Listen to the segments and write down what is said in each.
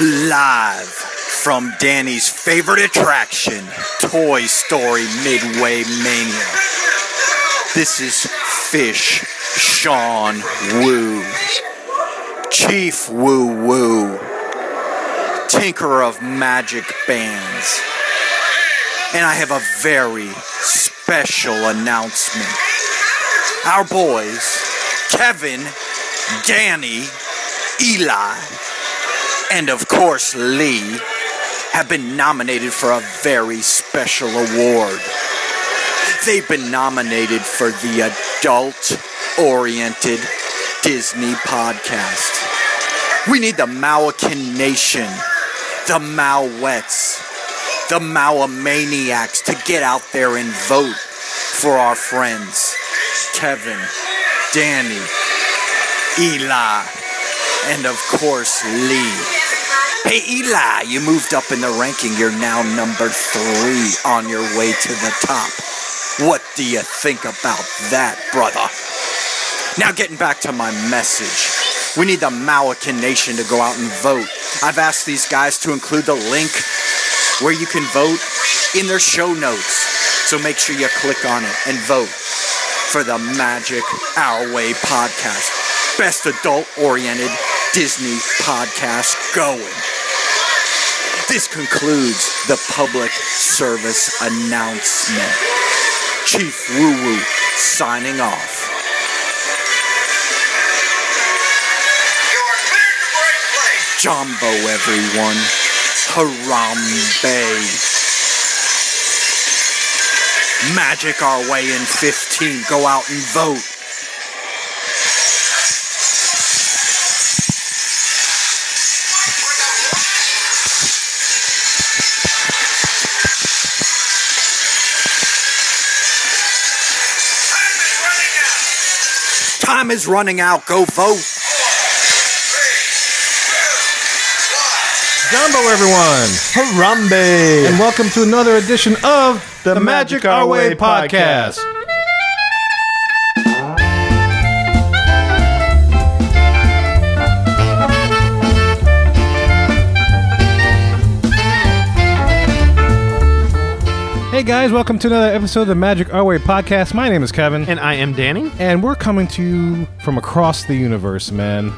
Live from Danny's favorite attraction, Toy Story Midway Mania. This is Fish Sean Woo. Chief Woo Woo. Tinker of Magic Bands. And I have a very special announcement. Our boys, Kevin, Danny, Eli, and of course Lee, have been nominated for a very special award. They've been nominated for the Adult Oriented Disney Podcast. We need the Maocan Nation, the Mauettes, the Mauamaniacs to get out there and vote for our friends Kevin, Danny, Eli, and of course Lee. Hey Eli, you moved up in the ranking. You're now number three on your way to the top. What do you think about that, brother? Now, getting back to my message. We need the Maocan Nation to go out and vote. I've asked these guys to include the link where you can vote in their show notes. So make sure you click on it and vote for the Magic Our Way podcast. Best adult oriented Disney podcast going. This concludes the public service announcement. Chief Woo Woo signing off. Jambo, everyone. Harambe. Magic our way in 15. Go out and vote. Time is running out. Go vote. Jambo, everyone, Harambe! and welcome to another edition of the, Magic Our Way podcast. Hey guys, welcome to another episode of the Magic Our Way podcast. My name is Kevin, and I am Danny. and we're coming to you from across the universe, man.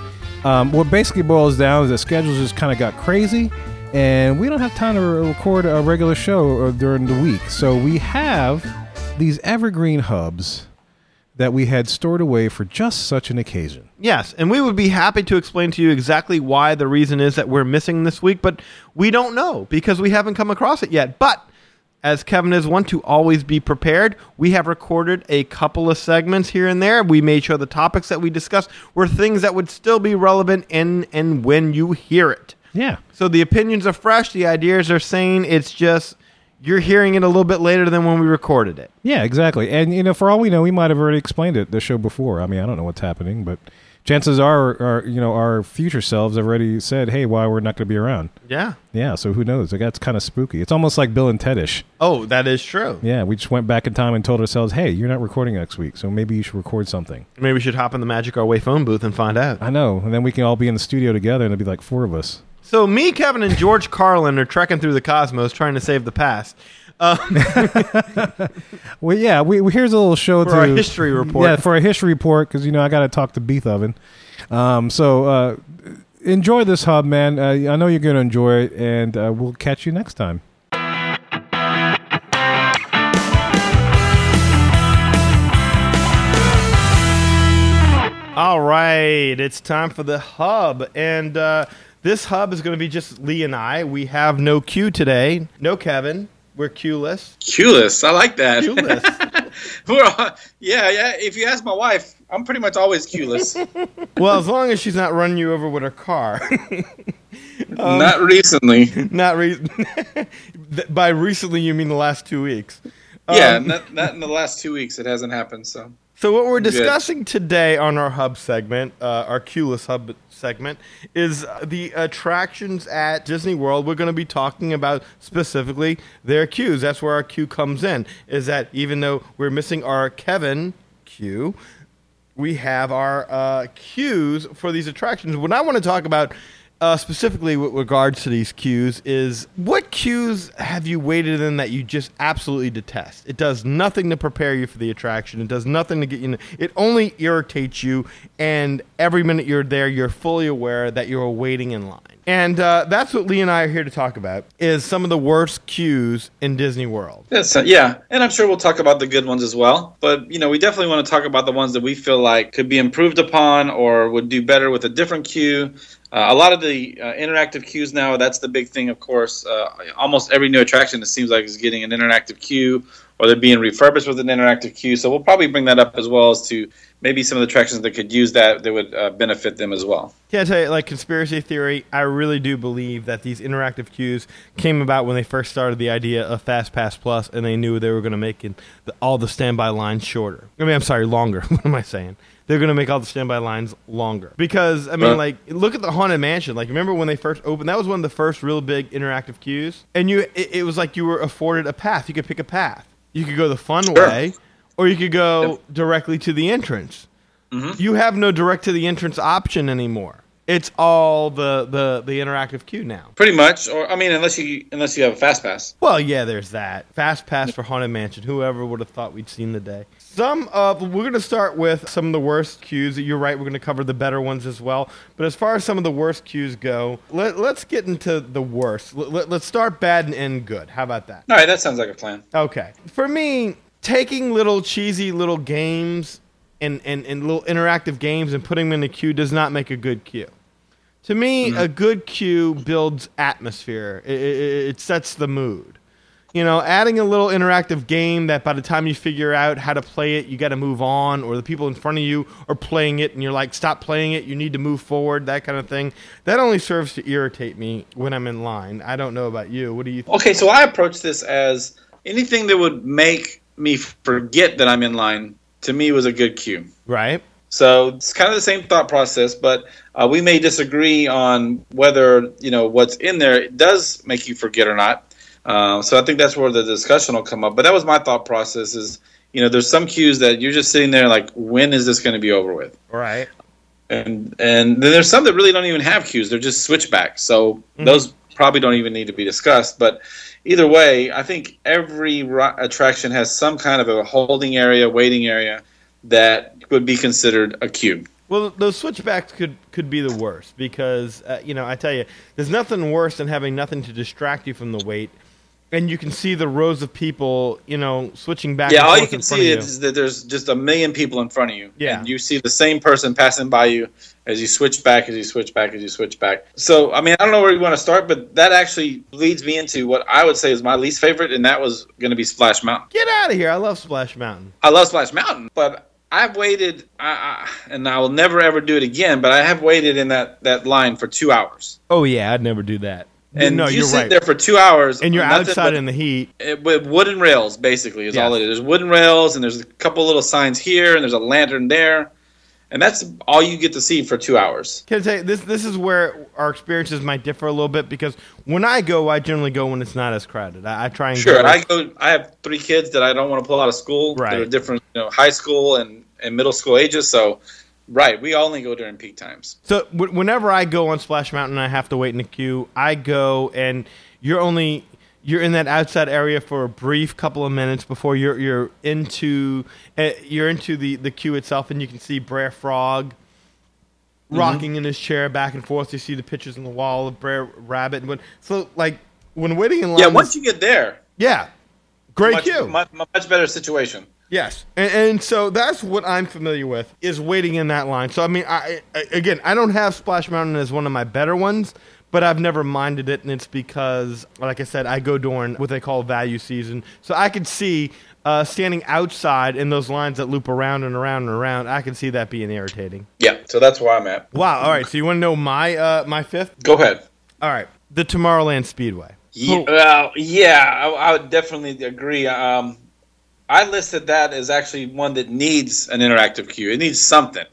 Um, what basically boils down is that schedules just kind of got crazy, and we don't have time to re- record a regular show uh, during the week. So we have these evergreen hubs that we had stored away for just such an occasion. Yes, and we would be happy to explain to you exactly why the reason is that we're missing this week, but we don't know because we haven't come across it yet. But as Kevin is one to always be prepared, we have recorded a couple of segments here and there. We made sure the topics that we discussed were things that would still be relevant in and when you hear it. Yeah. So the opinions are fresh, the ideas are sane. It's just you're hearing it a little bit later than when we recorded it. Yeah, exactly. And you know, for all we know, we might have already explained it the show before. I mean, I don't know what's happening, but chances are, our you know, our future selves have already said, "Hey, why we're not going to be around." Yeah. Yeah, so who knows? Like that's kind of spooky. It's almost like Bill and Tedish. Oh, that is true. Yeah, we just went back in time and told ourselves, "Hey, you're not recording next week, so maybe you should record something." Maybe we should hop in the Magic Our Way phone booth and find out. I know, and then we can all be in the studio together, and it'll be like four of us. So me, Kevin, and George Carlin are trekking through the cosmos trying to save the past. Well, yeah, we, we here's a little show For to our history report. Yeah, for a history report because you know I got to talk to Beethoven. Um, so uh, enjoy this hub, man. Uh, I know you're going to enjoy it, and uh, we'll catch you next time. All right, it's time for the hub, and uh, this hub is going to be just Lee and I. We have no Q today, no Kevin. We're Q-less. Culus, I like that. Q-less. We're all- yeah, yeah. If you ask my wife, I'm pretty much always Culus. well, as long as she's not running you over with her car. Not recently. not re- by recently, you mean the last two weeks. yeah, Um, not, not in the last two weeks. It hasn't happened. So So what we're Good. discussing today on our hub segment, uh, our Culus hub segment, is uh, the attractions at Disney World. We're going to be talking about specifically their queues. That's where our queue comes in. Is that even though we're missing our Kevin queue, we have our uh, queues for these attractions. What I want to talk about uh, specifically with regards to these cues, is what cues have you waited in that you just absolutely detest? It does nothing to prepare you for the attraction. It does nothing to get you. In, it only irritates you, and every minute you're there, you're fully aware that you're waiting in line. And uh, that's what Lee and I are here to talk about: is some of the worst cues in Disney World. Yes, yeah, and I'm sure we'll talk about the good ones as well. But you know, we definitely want to talk about the ones that we feel like could be improved upon or would do better with a different cue. Uh, a lot of the uh, interactive cues now, that's the big thing, of course. Uh, almost every new attraction, it seems like, is getting an interactive cue or they're being refurbished with an interactive cue. So we'll probably bring that up as well as to maybe some of the attractions that could use that that would uh, benefit them as well. Yeah, I tell you, like conspiracy theory, I really do believe that these interactive cues came about when they first started the idea of Fast Pass Plus, and they knew they were going to make all the standby lines shorter. I mean, I'm sorry, longer. what am I saying? They're going to make all the standby lines longer because I mean, Right. like, look at the Haunted Mansion. Like, remember when they first opened? That was one of the first real big interactive cues, and you, it, it was like you were afforded a path. You could pick a path. You could go the fun Sure. way, or you could go directly to the entrance mm-hmm. you have no direct to the entrance option anymore. It's all the, the, the interactive queue now. Pretty much, or I mean, unless you unless you have a fast pass. Well, yeah, there's that. Fast pass for Haunted Mansion. Whoever would have thought we'd seen the day. Some of we're going to start with some of the worst cues You're right. We're going to cover the better ones as well. But as far as some of the worst cues go, let, let's get into the worst. Let, let's start bad and end good. How about that? All right, that sounds like a plan. Okay. For me, taking little cheesy little games and, and, and little interactive games and putting them in a queue does not make a good queue. To me, mm-hmm. a good queue builds atmosphere. It, it, it sets the mood. You know, adding a little interactive game that by the time you figure out how to play it, you got to move on, or the people in front of you are playing it and you're like, stop playing it, you need to move forward, that kind of thing. That only serves to irritate me when I'm in line. I don't know about you. What do you think? Okay, so I approach this as anything that would make me forget that I'm in line. To me, was a good cue. Right? So it's kind of the same thought process, but uh, we may disagree on whether you know what's in there does make you forget or not. Uh, so I think that's where the discussion will come up. But that was my thought process: is you know there's some cues that you're just sitting there like, when is this going to be over with? Right. And and then there's some that really don't even have cues; they're just switchbacks. So those probably don't even need to be discussed. But either way, I think every attraction has some kind of a holding area, waiting area that would be considered a cue. Well, those switchbacks could could be the worst because uh, you know I tell you, there's nothing worse than having nothing to distract you from the wait, and you can see the rows of people, you know, switching back. Yeah, and all you can see is that there's just a million people in front of you. Yeah. And you see the same person passing by you as you switch back, as you switch back, as you switch back. So, I mean, I don't know where you want to start, but that actually leads me into what I would say is my least favorite, and that was going to be Splash Mountain. Get out of here! I love Splash Mountain. I love Splash Mountain, but I've waited, I, I, and I will never ever do it again, but I have waited in that, that line for two hours. Oh yeah, I'd never do that. And no, you you're sit right. there for two hours. and you're outside in the heat. it, with wooden rails basically is Yes. all it is. There's wooden rails and there's a couple little signs here and there's a lantern there, and that's all you get to see for two hours. Can I tell you, this this is where our experiences might differ a little bit because when I go, I generally go when it's not as crowded. I, I try and Sure, go. I go. I have three kids that I don't want to pull out of school. Right. They're different, you know, high school and and middle school ages. So, right, we only go during peak times. So w- whenever I go on Splash Mountain, and I have to wait in the queue. I go and you're only you're in that outside area for a brief couple of minutes before you're you're into uh, you're into the the queue itself, and you can see Brer Frog rocking in his chair back and forth. You see the pictures on the wall of Brer Rabbit. And when, so like when waiting in line, Yeah, once you get there, yeah, great much, queue. much, much better situation. Yes, and, and so that's what I'm familiar with is waiting in that line. So I mean, I, I again, I don't have Splash Mountain as one of my better ones, but I've never minded it, and it's because, like I said, I go during what they call value season, so I can see uh, standing outside in those lines that loop around and around and around. I can see that being irritating. Yeah, so that's where I'm at. Wow. All right. So you want to know my uh, my fifth? Go ahead. All right. The Tomorrowland Speedway. Yeah, well, yeah, I, I would definitely agree. Um, I listed that as actually one that needs an interactive queue. It needs something.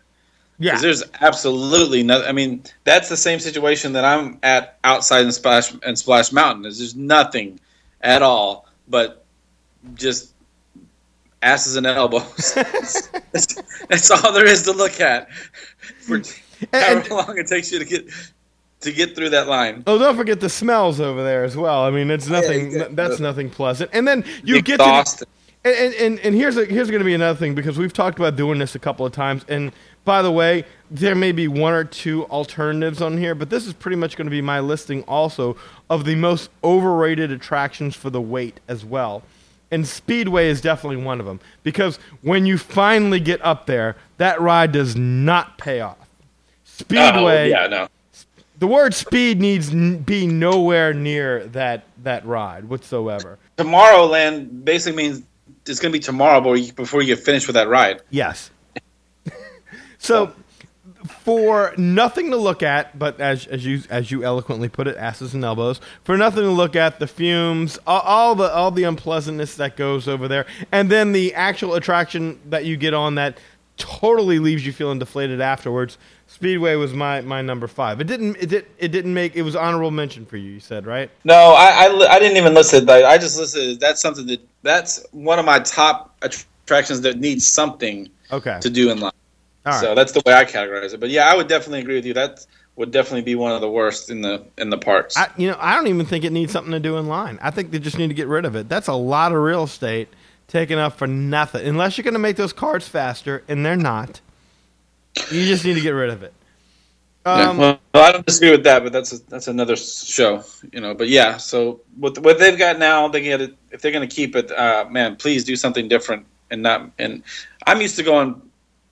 Yeah. There's absolutely nothing. I mean, that's the same situation that I'm at outside in Splash and Splash Mountain. Is there's nothing at all but just asses and elbows. that's, that's all there is to look at for And- however long it takes you to get. to get through that line. Oh, don't forget the smells over there as well. I mean, it's nothing. exactly. That's nothing pleasant. And then you get to Exhaust. And and, and, here's a, here's going to be another thing because we've talked about doing this a couple of times. And by the way, there may be one or two alternatives on here, but this is pretty much going to be my listing also of the most overrated attractions for the wait as well. And Speedway is definitely one of them because when you finally get up there, that ride does not pay off. Speedway, Oh, yeah, no. the word speed needs n- be nowhere near that that ride whatsoever. Tomorrowland basically means it's going to be tomorrow before you, before you get finished with that ride. Yes. so, for nothing to look at, but as as you as you eloquently put it, asses and elbows. For nothing to look at, the fumes, all, all the all the unpleasantness that goes over there, and then the actual attraction that you get on that totally leaves you feeling deflated afterwards. Speedway was my, my number five. It didn't it did it didn't make it was honorable mention for you. You said right? No, I, I, I didn't even list it. Like, I just listed that's something that that's one of my top attractions that needs something Okay. to do in life. Right. So that's the way I categorize it. But yeah, I would definitely agree with you. That would definitely be one of the worst in the in the parks. I, you know, I don't even think it needs something to do in line. I think they just need to get rid of it. That's a lot of real estate taken up for nothing. Unless you're going to make those cards faster, and they're not. You just need to get rid of it. Yeah, Um, well, I don't disagree with that, but that's a, that's another show, you know. But yeah, so what what they've got now, they get it. If they're going to keep it, uh, man, please do something different and not. And I'm used to going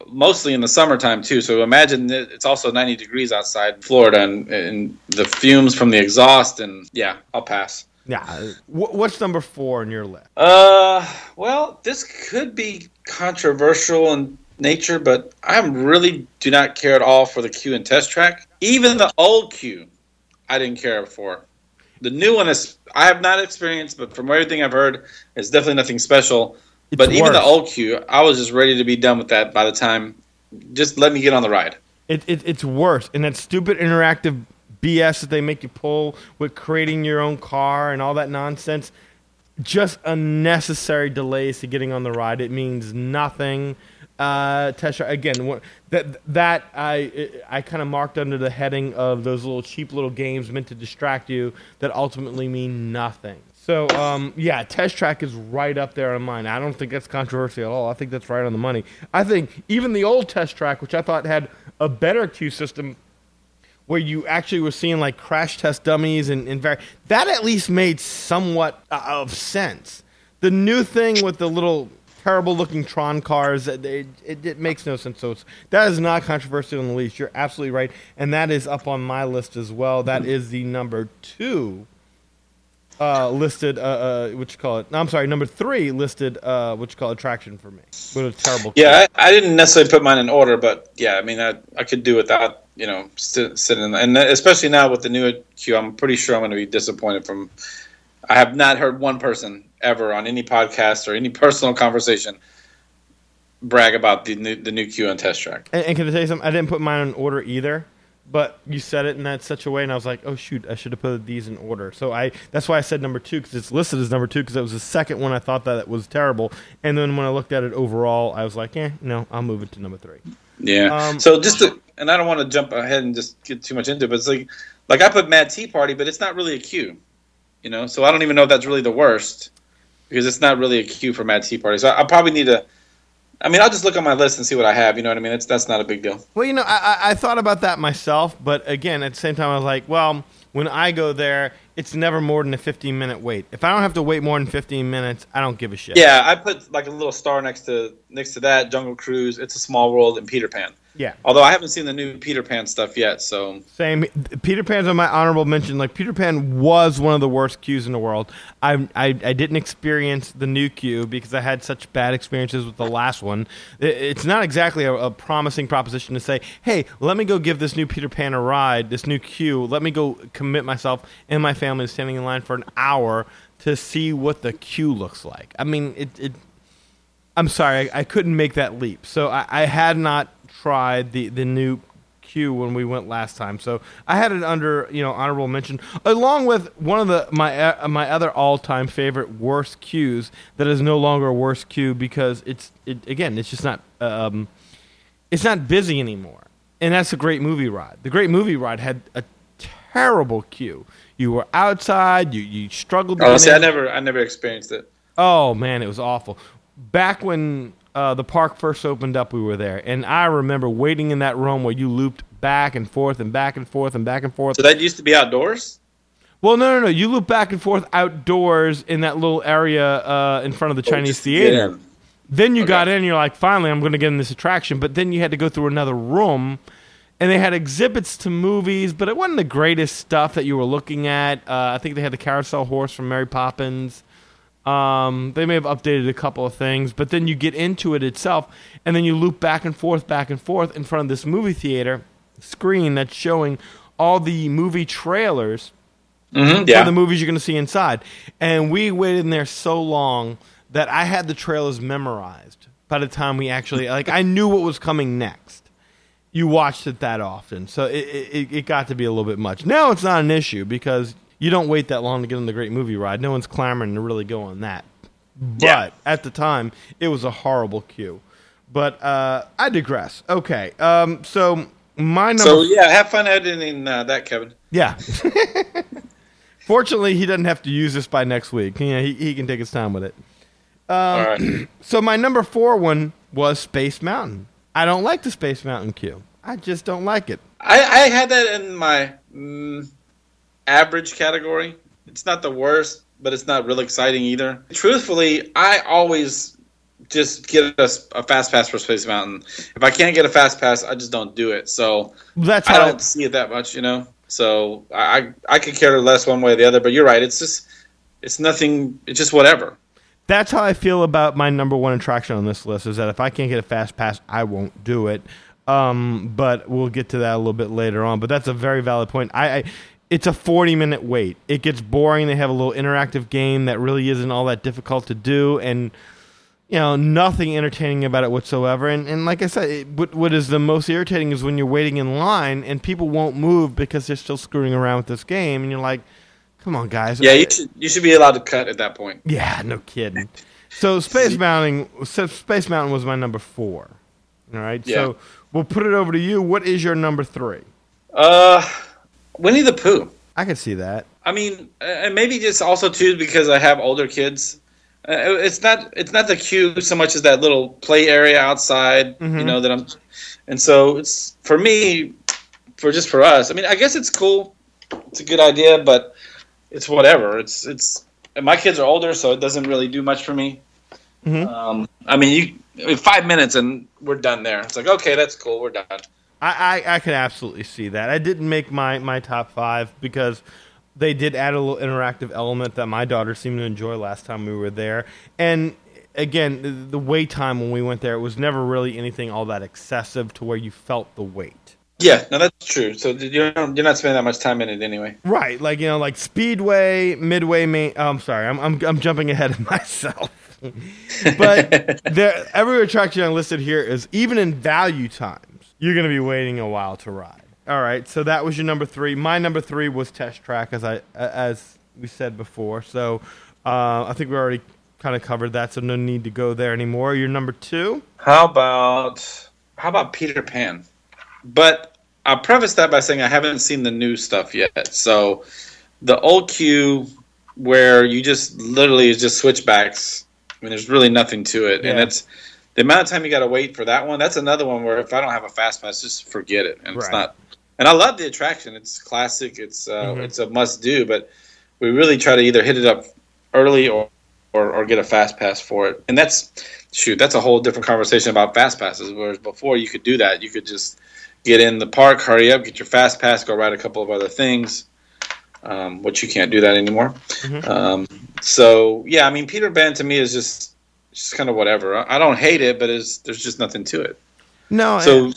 mostly in the summertime too. So imagine it's also 90 degrees outside in Florida, and, and the fumes from the exhaust, and yeah, I'll pass. Yeah. What's number four on your list? Uh, well, this could be controversial in nature, but I really do not care at all for the Q and test track. Even the old Q, I didn't care for. The new one is I have not experienced, but from everything I've heard, it's definitely nothing special. It's but even the worse. old Q, I was just ready to be done with that by the time. Just let me get on the ride. It, it, it's worse. And that stupid interactive BS that they make you pull with creating your own car and all that nonsense. Just unnecessary delays to getting on the ride. It means nothing. Uh, Tesha, again, that that I I kind of marked under the heading of those little cheap little games meant to distract you that ultimately mean nothing. So um, yeah, Test Track is right up there on mine. I don't think that's controversial at all. I think that's right on the money. I think even the old Test Track, which I thought had a better queue system, where you actually were seeing like crash test dummies and, and var- that at least made somewhat uh, of sense. The new thing with the little terrible looking Tron cars, it, it, it makes no sense. So that is not controversial in the least. You're absolutely right, and that is up on my list as well. That is the number two uh, listed, uh, uh, what you call it? No, I'm sorry, number three listed, uh, what you call attraction for me. What a terrible. Yeah, I, I didn't necessarily put mine in order, but yeah, I mean, I, I could do without, you know, sit, sitting in, and especially now with the new queue, I'm pretty sure I'm going to be disappointed from. I have not heard one person ever on any podcast or any personal conversation brag about the new the new queue on test track. And, and can I tell you something? I didn't put mine in order either, but you said it in that such a way, and I was like, oh shoot, I should have put these in order. So I that's why I said number two because it's listed as number two because it was the second one I thought that was terrible, and then when I looked at it overall, I was like, eh, no, I'll move it to number three. Yeah. Um, so just to, and I don't want to jump ahead and just get too much into it, but it's like, like I put Mad Tea Party, but it's not really a cue, you know. So I don't even know if that's really the worst because it's not really a cue for Mad Tea Party. So I, I probably need to. I mean, I'll just look on my list and see what I have. You know what I mean? It's that's not a big deal. Well, you know, I, I, I thought about that myself, but again, at the same time, I was like, well, when I go there, it's never more than a 15 minute wait. If I don't have to wait more than 15 minutes, I don't give a shit. Yeah, I put like a little star next to next to that Jungle Cruise. It's a Small World and Peter Pan. Yeah. Although I haven't seen the new Peter Pan stuff yet, so Same. Peter Pan's on my honorable mention. Like Peter Pan was one of the worst queues in the world. I I, I didn't experience the new queue because I had such bad experiences with the last one. It- it's not exactly a, a promising proposition to say, "Hey, let me go give this new Peter Pan a ride, this new queue. Let me go commit myself and my family to standing in line for an hour to see what the queue looks like." I mean, it. it I'm sorry, I, I couldn't make that leap. So I, I had not tried the, the new queue when we went last time. So I had it under you know honorable mention, along with one of the my uh, my other all time favorite worst cues that is no longer a worst cue because it's it, again it's just not um, it's not busy anymore, and that's a great movie ride. The great movie ride had a terrible cue. You were outside. You you struggled. Oh, see, I never, I never experienced it. Oh man, it was awful. Back when uh, the park first opened up, we were there, and I remember waiting in that room where you looped back and forth and back and forth and back and forth. So that used to be outdoors. Well, no, no, no. You loop back and forth outdoors in that little area uh, in front of the Chinese Just theater. Then you Okay. got in, you're like, finally, I'm going to get in this attraction. But then you had to go through another room, and they had exhibits to movies, but it wasn't the greatest stuff that you were looking at. Uh, I think they had the carousel horse from Mary Poppins. Um, they may have updated a couple of things, but then you get into it itself, and then you loop back and forth, back and forth in front of this movie theater screen that's showing all the movie trailers Mhm, for the movies you're going to see inside. And we waited in there so long that I had the trailers memorized by the time we actually like I knew what was coming next. You watched it that often, so it, it, it got to be a little bit much. Now it's not an issue because you don't wait that long to get on the Great Movie Ride. No one's clamoring to really go on that. But Yeah. at the time, it was a horrible queue. But uh, I digress. Okay, um, so my number. so yeah, have fun editing uh, that, Kevin. Yeah. Fortunately, he doesn't have to use this by next week. Yeah, he, he can take his time with it. All Um, right. So my number four one was Space Mountain. I don't like the Space Mountain queue. I just don't like it. I, I had that in my mm, average category. It's not the worst, but it's not real exciting either. Truthfully, I always just get a fast pass for Space Mountain. If I can't get a fast pass, I just don't do it. So That's I don't see it that much, you know. So I I I could care less one way or the other. But you're right. It's just it's nothing. It's just whatever. that's how I feel about my number one attraction on this list. Is that if I can't get a fast pass, I won't do it. Um, but we'll get to that a little bit later on. But that's a very valid point. I, I it's a 40 minute wait. It gets boring. They have a little interactive game that really isn't all that difficult to do, and you know nothing entertaining about it whatsoever. And and like I said, it, what what is the most irritating is when you're waiting in line and people won't move because they're still screwing around with this game, and you're like, come on, guys. Yeah, you should you should be allowed to cut at that point. Yeah, no kidding. So Space Mountain, so Space Mountain was my number four. All right, Yeah. so we'll put it over to you. What is your number three? Uh, Winnie the Pooh. I can see that. I mean, and maybe just also too because I have older kids. Uh, it's not it's not the queue so much as that little play area outside, you Mhm. know that I'm, and so it's for me, for just for us. I mean, I guess it's cool. It's a good idea, but it's whatever. It's it's and my kids are older, so it doesn't really do much for me. Mhm. Um, I mean, you I mean, five minutes and we're done there. It's like okay, that's cool, we're done. I, I, I can absolutely see that. I didn't make my, my top five because they did add a little interactive element that my daughter seemed to enjoy last time we were there. And again, the, the wait time when we went there, it was never really anything all that excessive to where you felt the wait. Yeah, no, that's true. So you're you're not spending that much time in it anyway. Right, like you know, like Speedway, Midway, main. Oh, I'm sorry, I'm, I'm I'm jumping ahead of myself. but there, every attraction I listed here is even in value times, you're going to be waiting a while to ride. All right, so that was your number three. My number three was Test Track, as I as we said before. So uh, I think we already kind of covered that, so no need to go there anymore. Your number two. How about how about Peter Pan? But I'll preface that by saying I haven't seen the new stuff yet. So the old queue where you just literally is just switchbacks. I mean, there's really nothing to it, and it's the amount of time you got to wait for that one. That's another one where if I don't have a fast pass, just forget it. And it's not. And I love the attraction. It's classic. It's uh, Mhm. it's a must do. But we really try to either hit it up early or, or or get a fast pass for it. And that's shoot, that's a whole different conversation about fast passes. Whereas before you could do that, you could just get in the park, hurry up, get your fast pass, go ride a couple of other things. Um, which you can't do that anymore. Mhm. Um, so yeah, I mean Peter Pan to me is just just kind of whatever. I don't hate it, but it's, there's just nothing to it. No, So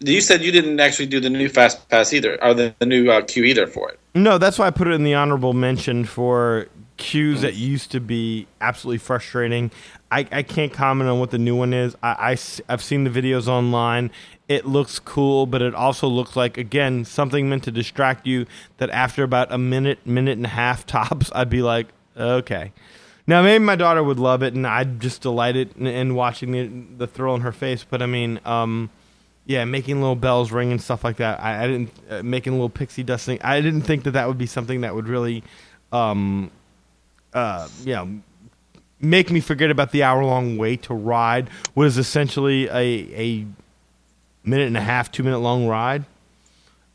you said you didn't actually do the new fast pass either, or the, the new uh, queue either for it. No, that's why I put it in the honorable mention for queues that used to be absolutely frustrating. I, I can't comment on what the new one is. I, I, have seen the videos online. It looks cool, but it also looks like, again, something meant to distract you that after about a minute, minute and a half tops, I'd be like, okay. Now, maybe my daughter would love it, and I'd just delight it in, in watching the, the thrill in her face. But I mean, um, yeah, making little bells ring and stuff like that. I, I didn't uh, making little pixie dust thing. I didn't think that that would be something that would really, um, uh, you know, make me forget about the hour long wait to ride. What is essentially a a minute and a half, two minute long ride.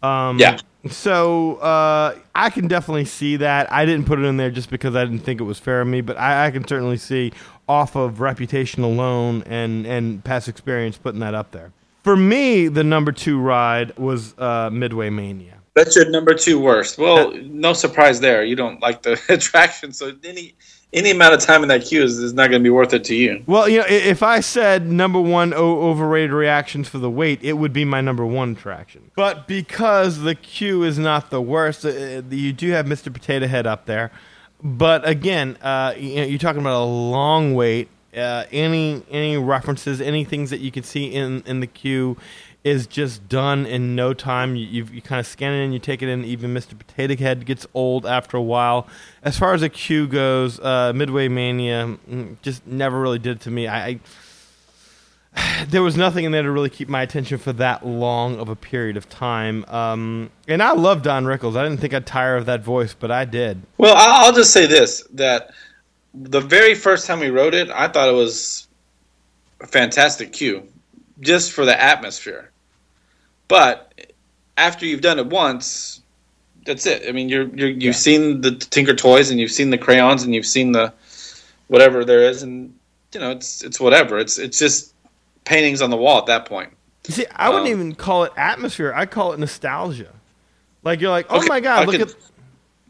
Um, Yeah. So uh, I can definitely see that. I didn't put it in there just because I didn't think it was fair of me, but I, I can certainly see off of reputation alone and and past experience putting that up there. For me, the number two ride was uh, Midway Mania. That's your number two worst. Well, no surprise there. You don't like the attraction, so any any amount of time in that queue is, is not going to be worth it to you. Well, you know, if I said number one o- overrated reactions for the wait, it would be my number one attraction. But because the queue is not the worst, uh, you do have Mr. Potato Head up there. But again, uh, you know, you're talking about a long wait. Uh, any any references, any things that you can see in in the queue is just done in no time. You, you, kind of scan it in, you take it in. Even Mr. Potato Head gets old after a while. As far as a queue goes, uh, Midway Mania mm, just never really did to me. I, I there was nothing in there to really keep my attention for that long of a period of time. Um, and I love Don Rickles. I didn't think I'd tire of that voice, but I did. Well, I'll just say this: that the very first time we wrote it, I thought it was a fantastic cue, just for the atmosphere. But after you've done it once, that's it. I mean, you're, you're you've Yeah. seen the Tinker Toys, and you've seen the crayons, and you've seen the whatever there is, and you know, it's it's whatever. It's it's just paintings on the wall at that point. You see, I wouldn't Um, even call it atmosphere. I call it nostalgia. Like you're like, oh Okay, my god, I look could- at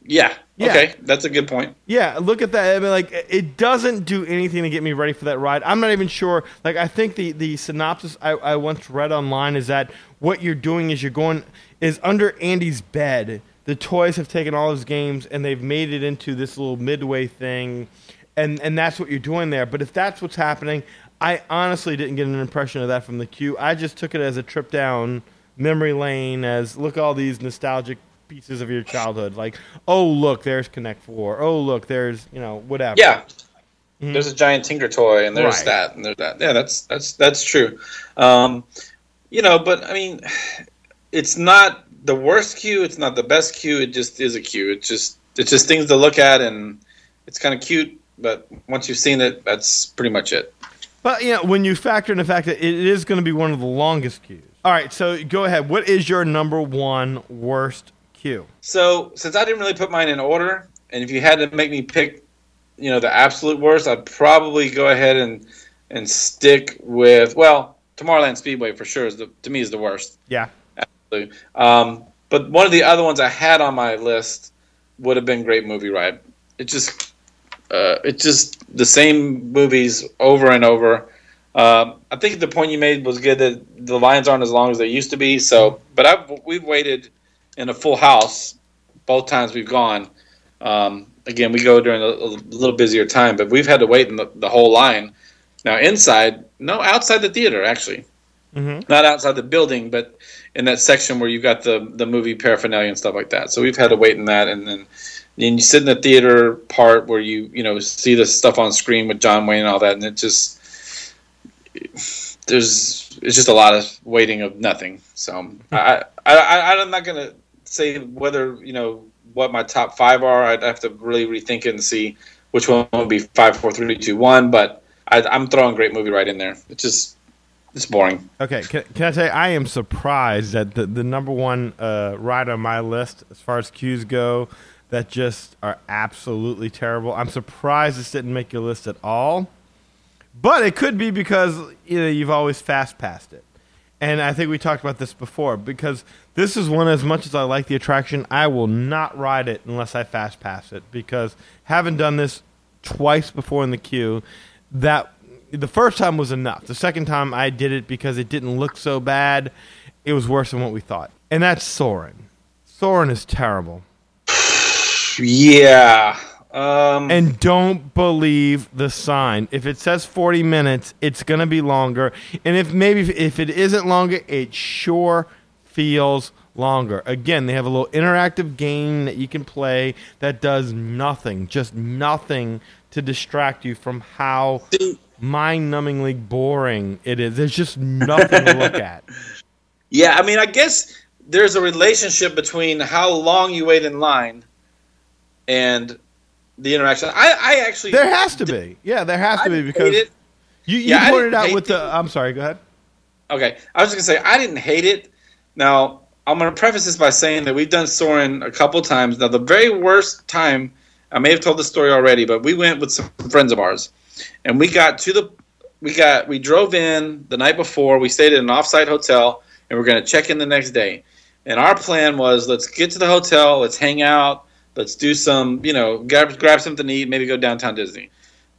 Yeah. Yeah. Okay, that's a good point. Yeah, look at that. I mean, like it doesn't do anything to get me ready for that ride. I'm not even sure. Like I think the the synopsis I, I once read online is that what you're doing is you're going is under Andy's bed. The toys have taken all his games and they've made it into this little midway thing, and and that's what you're doing there. But if that's what's happening, I honestly didn't get an impression of that from the queue. I just took it as a trip down memory lane. As look at all these nostalgic pieces of your childhood. Like, oh look, there's Connect Four. Oh look, there's you know whatever. Yeah. There's a giant Tinker toy, and there's Right. that, and there's that. Yeah, that's that's that's true. Um, you know, but I mean, it's not the worst cue. It's not the best cue. It just is a cue. It's just it's just things to look at, and it's kind of cute. But once you've seen it, that's pretty much it. But you know, when you factor in the fact that it is going to be one of the longest queues. All right, so go ahead. What is your number one worst So since I didn't really put mine in order, and if you had to make me pick, you know, the absolute worst, I'd probably go ahead and and stick with well, Tomorrowland Speedway for sure is the to me is the worst. Yeah. Absolutely. Um, but one of the other ones I had on my list would have been Great Movie Ride. It just, uh, it's just the same movies over and over. Um, I think the point you made was good that the lines aren't as long as they used to be. So, but I've we've waited in a full house both times we've gone. Um, again, we go during a, a little busier time, but we've had to wait in the, the whole line. Now inside, no, outside the theater actually Mm-hmm. not outside the building, but in that section where you've got the the movie paraphernalia and stuff like that. So we've had to wait in that, and then then you sit in the theater part where you you know see the stuff on screen with John Wayne and all that, and it just there's it's just a lot of waiting of nothing. So I, I, I I'm not gonna say whether you know what my top five are. I'd have to really rethink it and see which one would be five, four, three, two, one. But I, I'm throwing great movie ride in there. It's just it's boring. Okay, can, can I say I am surprised that the, the number one uh, ride on my list as far as cues go that just are absolutely terrible. I'm surprised this didn't make your list at all. But it could be because you know you've always fast passed it. And I think we talked about this before because this is one as much as I like the attraction, I will not ride it unless I fast pass it because having done this twice before in the queue, that the first time was enough. The second time I did it because it didn't look so bad. It was worse than what we thought. And that's Soarin'. Soarin' is terrible. Yeah. Um, And don't believe the sign. If it says 40 minutes, it's going to be longer. And if maybe if, if it isn't longer, it sure feels longer. Again, they have a little interactive game that you can play that does nothing, just nothing to distract you from how mind-numbingly boring it is. There's just nothing to look at. Yeah, I mean, I guess there's a relationship between how long you wait in line and the interaction. I, I actually There has to be. Yeah, there has I to be because you, you Yeah, pointed out with the. the- I'm sorry. Go ahead. Okay, I was just gonna say I didn't hate it. Now I'm gonna preface this by saying that we've done Soarin' a couple times. Now the very worst time, I may have told the story already, but we went with some friends of ours, and we got to the, we got we drove in the night before. We stayed at an offsite hotel, and we're gonna check in the next day. And our plan was let's get to the hotel, let's hang out, let's do some, you know, grab grab something to eat, maybe go downtown Disney.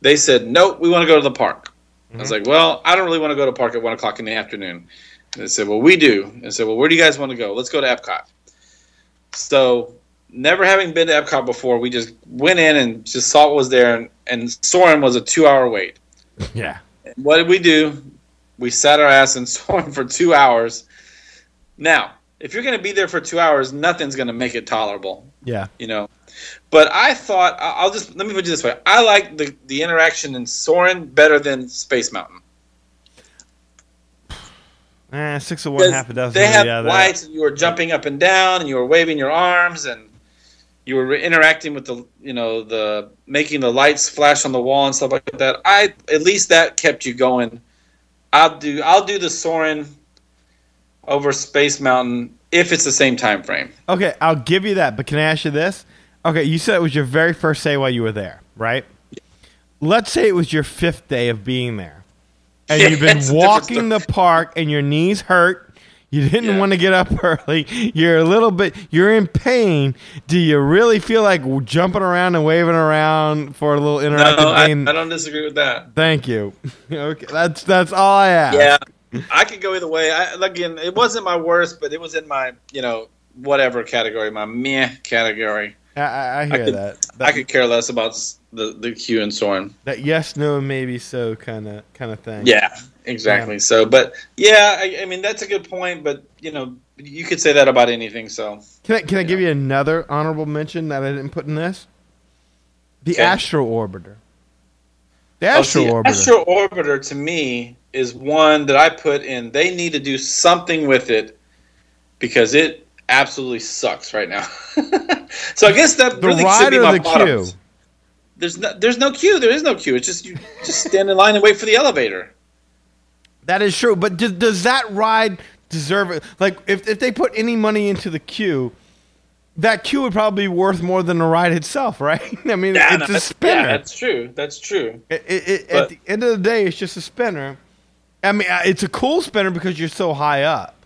They said nope, we want to go to the park. I was mm-hmm. like, well, I don't really want to go to park at one o'clock in the afternoon. And they said, well, we do. And I said, well, where do you guys want to go? Let's go to Epcot. So, never having been to Epcot before, we just went in and just saw what was there. And, and Soarin' was a two-hour wait. Yeah. And what did we do? We sat our ass in Soarin' for two hours. Now, if you're going to be there for two hours, nothing's going to make it tolerable Yeah. you know. But I thought I'll just let me put it this way: I like the the interaction in Soarin' better than Space Mountain. Eh, six of one, half a dozen. They have the lights, and you were jumping up and down, and you were waving your arms, and you were interacting with the you know the making the lights flash on the wall and stuff like that. I at least that kept you going. I'll do I'll do the Soarin' over Space Mountain if it's the same time frame. Okay, I'll give you that, but can I ask you this? Okay, you said it was your very first day while you were there, right? Let's say it was your fifth day of being there, and Yeah, you've been walking the park, and your knees hurt. You didn't Yeah. want to get up early. You're a little bit. You're in pain. Do you really feel like jumping around and waving around for a little No, interactive I, game? I don't disagree with that. Thank you. okay, that's that's all I ask. Yeah, I could go either way. I, again, it wasn't my worst, but it was in my you know whatever category, my meh category. I, I, I hear could- that. I could care less about the the Q and Soarin'. that yes, no, maybe so kind of kind of thing. Yeah, exactly. So, but yeah, I, I mean that's a good point. But you know, you could say that about anything. So Can I can I give you another honorable mention that I didn't put in this? The Okay. Astro Orbiter. The Oh, Astro see, Orbiter. Astro Orbiter to me is one that I put in. They need to do something with it because it absolutely sucks right now. so I guess that the really should be my the bottoms. queue? There's no, there's no queue. There is no queue. It's just you just stand in line and wait for the elevator. That is true, but does, does that ride deserve it? Like, if if they put any money into the queue, that queue would probably be worth more than the ride itself, right? I mean, Yeah, it's no, a spinner. Yeah, that's true. That's true. It, it, it, at the end of the day, it's just a spinner. I mean, uh, it's a cool spinner because you're so high up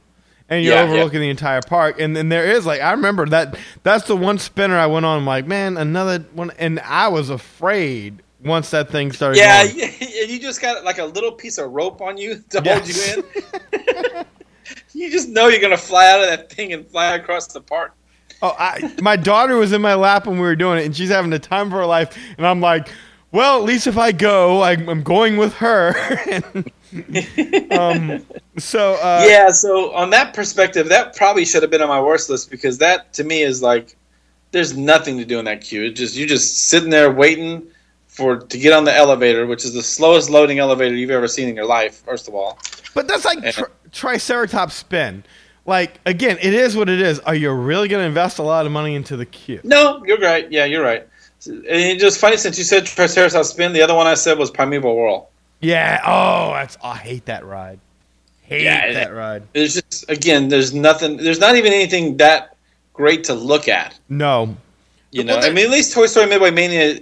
and you're Yeah, yeah. overlooking the entire park. And then there is like, I remember that. That's the one spinner I went on. I'm like, man, another one. And I was afraid once that thing started. Yeah, going. you, you just got like a little piece of rope on you to Yes. hold you in. you just know you're gonna fly out of that thing and fly across the park. Oh, I, my daughter was in my lap when we were doing it, and she's having the time of her life. And I'm like, well, at least if I go, I, I'm going with her. And, um, so uh, yeah, so on that perspective, that probably should have been on my worst list because that to me is like there's nothing to do in that queue. It just you're just sitting there waiting for to get on the elevator, which is the slowest loading elevator you've ever seen in your life. First of all, But that's like tri- Triceratops spin. Like again, it is what it is. Are you really going to invest a lot of money into the queue? no, you're right. Yeah, you're right. And it's just funny since you said Triceratops spin. The other one I said was Primeval Whirl. Yeah. Oh, that's. I hate that ride. Hate Yeah, that ride. There's just again, there's nothing. There's not even anything that great to look at. No. You know, there- I mean, at least Toy Story Midway Mania,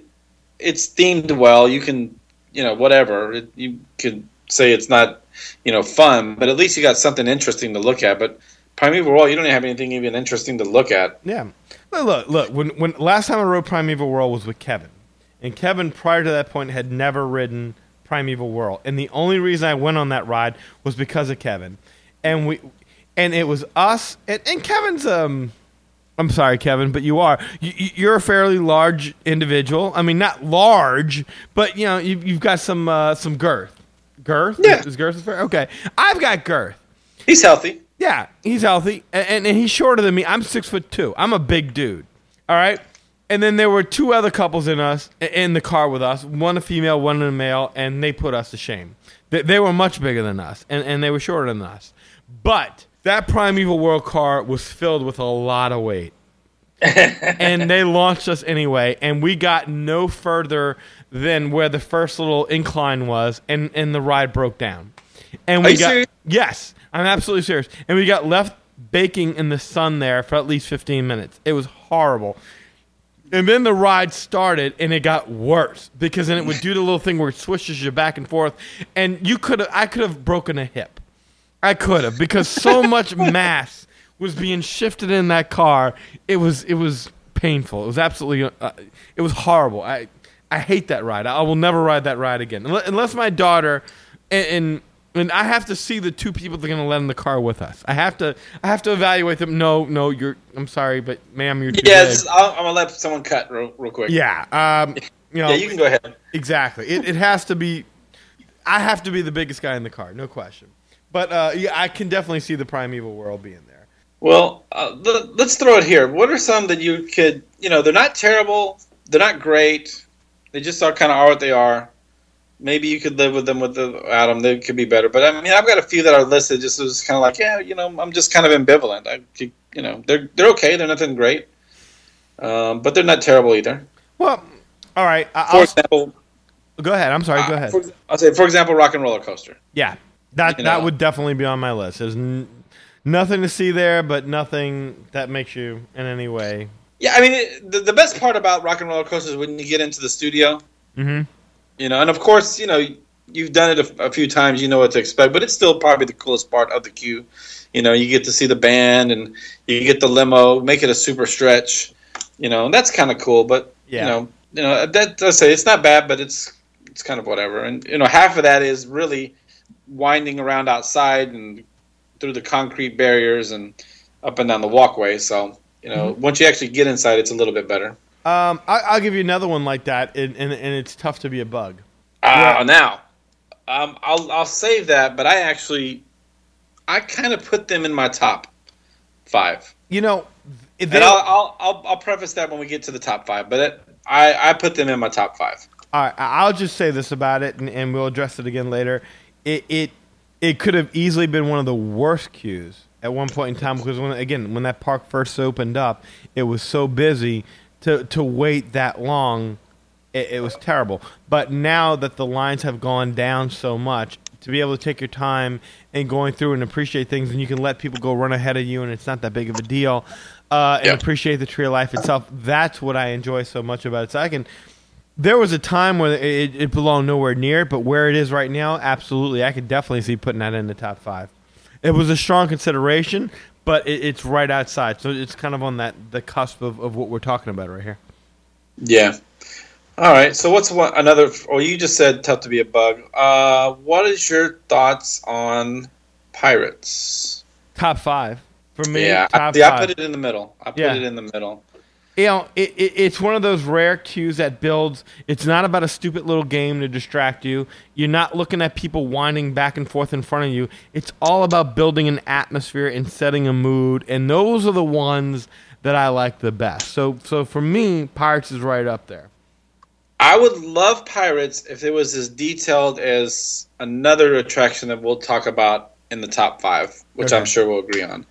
it's themed well. You can, you know, whatever. It, you could say it's not, you know, fun, but at least you got something interesting to look at. But Primeval Whirl, you don't have anything even interesting to look at. Yeah. Look, look, look. When when last time I rode Primeval Whirl was with Kevin, and Kevin prior to that point had never ridden Primeval Whirl, and the only reason I went on that ride was because of Kevin, and we, and it was us and, and Kevin's um. I'm sorry, Kevin, but you are. You, you're a fairly large individual. I mean, not large, but you know, you've, you've got some uh, some girth. Girth? Yeah. Is girth fair? Okay. I've got girth. He's healthy. Yeah, he's healthy, and, and, and he's shorter than me. I'm six foot two. I'm a big dude. All right. And then there were two other couples in us in the car with us. One a female, one a male, and they put us to shame. They, they were much bigger than us, and, and they were shorter than us. But that Primeval Whirl car was filled with a lot of weight. and they launched us anyway, and we got no further than where the first little incline was, and, and the ride broke down. And Are we you got serious? yes, I'm absolutely serious. And we got left baking in the sun there for at least 15 minutes. It was horrible. And then the ride started, and it got worse because then it would do the little thing where it swishes you back and forth, and you could I could have broken a hip. I could have because so much mass was being shifted in that car. It was it was painful. It was absolutely uh, it was horrible. I I hate that ride. I will never ride that ride again unless my daughter and. and and I have to see the two people that are going to let in the car with us. I have to, I have to evaluate them. No, no, you're. I'm sorry, but ma'am, you're too Yes, big. I'll, I'm gonna let someone cut real, real quick. Yeah, um, you know, yeah, you can go ahead. Exactly. It, it has to be. I have to be the biggest guy in the car, no question. But uh, yeah, I can definitely see the Primeval Whirl being there. Well, uh, le- let's throw it here. What are some that you could, you know, they're not terrible, they're not great, they just are kind of are what they are. Maybe you could live with them with the Adam. They could be better, but I mean, I've got a few that are listed. Just as kind of like, yeah, you know, I'm just kind of ambivalent. I, could- you know, they're they're okay. They're nothing great, um, but they're not terrible either. Well, all right. I- For I'll, example, go ahead. I'm sorry. Go uh, ahead. for- I'll say, for example, Rock and Roller Coaster. yeah, that you that know. would definitely be on my list. There's n- nothing to see there, but nothing that makes you in any way. Yeah, I mean, it, the, the best part about Rock and Roller Coaster is when you get into the studio. Mm-hmm. You know, and of course, you know, you've done it a, a few times. You know what to expect, but it's still probably the coolest part of the queue. You know, you get to see the band and you get the limo, make it a super stretch. You know, and that's kind of cool. But Yeah. you know, you know that does say it's not bad, but it's it's kind of whatever. And you know, half of that is really winding around outside and through the concrete barriers and up and down the walkway. So you know, mm-hmm. once you actually get inside, it's a little bit better. Um, I, I'll give you another one like that, and, and, and it's tough to be a bug. Ah, Yeah. now, um, I'll I'll save that, but I actually, I kind of put them in my top five, You know, they, and I'll, I'll I'll I'll preface that when we get to the top five, but it, I I put them in my top five. All right, I- I'll just say this about it, and, and we'll address it again later. It it it could have easily been one of the worst queues at one point in time because when again when that park first opened up, it was so busy to to wait that long. It, it was terrible. But now that the lines have gone down so much, to be able to take your time and going through and appreciate things, and you can let people go run ahead of you, and it's not that big of a deal, uh, and Yep. appreciate the tree of life itself. That's what I enjoy so much about it. So I can there was a time where it, it belonged nowhere near it, but where it is right now, absolutely, I could definitely see putting that in the top five. It was a strong consideration, but it, it's right outside, so it's kind of on that the cusp of, of what we're talking about right here. Yeah. All right. So what's one another? Or you just said tough to be a bug. Uh, what is your thoughts on pirates? Top five for me. yeah, I, yeah, I put it in the middle. I put Yeah. it in the middle. You know, it, it, it's one of those rare cues that builds. It's not about a stupid little game to distract you. You're not looking at people winding back and forth in front of you. It's all about building an atmosphere and setting a mood, and those are the ones that I like the best. So, so for me, Pirates is right up there. I would love Pirates if it was as detailed as another attraction that we'll talk about in the top five, which Okay. I'm sure we'll agree on.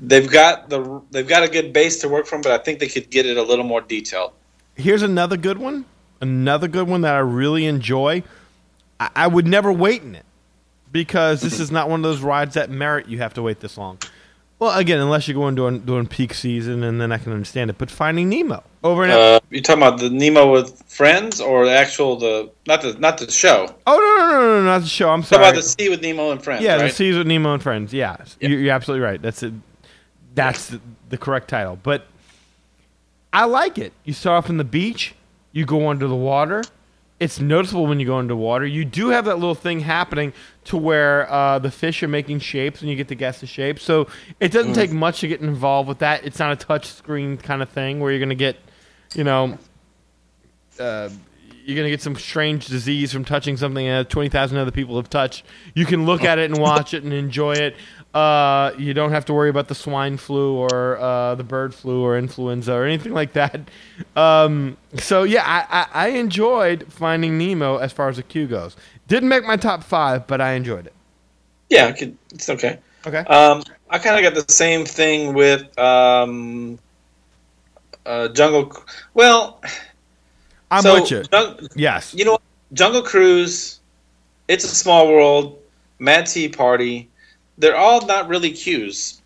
They've got the they've got a good base to work from, but I think they could get it a little more detailed. Here's another good one. Another good one that I really enjoy. I, I would never wait in it because this is not one of those rides that merit you have to wait this long. Well, again, unless you're going during, during peak season, and then I can understand it. But Finding Nemo over in Uh, you talking about the Nemo with friends or the actual the not the not the show? oh no no no no no not the show. I'm Talk sorry. about the Sea with Nemo and friends. yeah, right? the Seas with Nemo and Friends. Yeah, Yeah. You're, you're absolutely right. That's it. That's the, the correct title. But I like it. You start off in the beach. You go under the water. It's noticeable when you go under water. You do have that little thing happening to where uh, the fish are making shapes, and you get to guess the shape. So it doesn't take much to get involved with that. It's not a touch screen kind of thing where you're going to get, you know, uh, you're gonna get some strange disease from touching something that twenty thousand other people have touched. You can look at it and watch it and enjoy it. Uh, you don't have to worry about the swine flu or uh, the bird flu or influenza or anything like that. Um, so yeah, I, I, I enjoyed Finding Nemo as far as the queue goes. Didn't make my top five, but I enjoyed it. Yeah, could, it's okay. Okay. Um, I kind of got the same thing with um, uh, Jungle. Well, I'm so with you. Jung- Yes. you know, what? Jungle Cruise, It's a Small World, Mad Tea Party. They're all not really cues.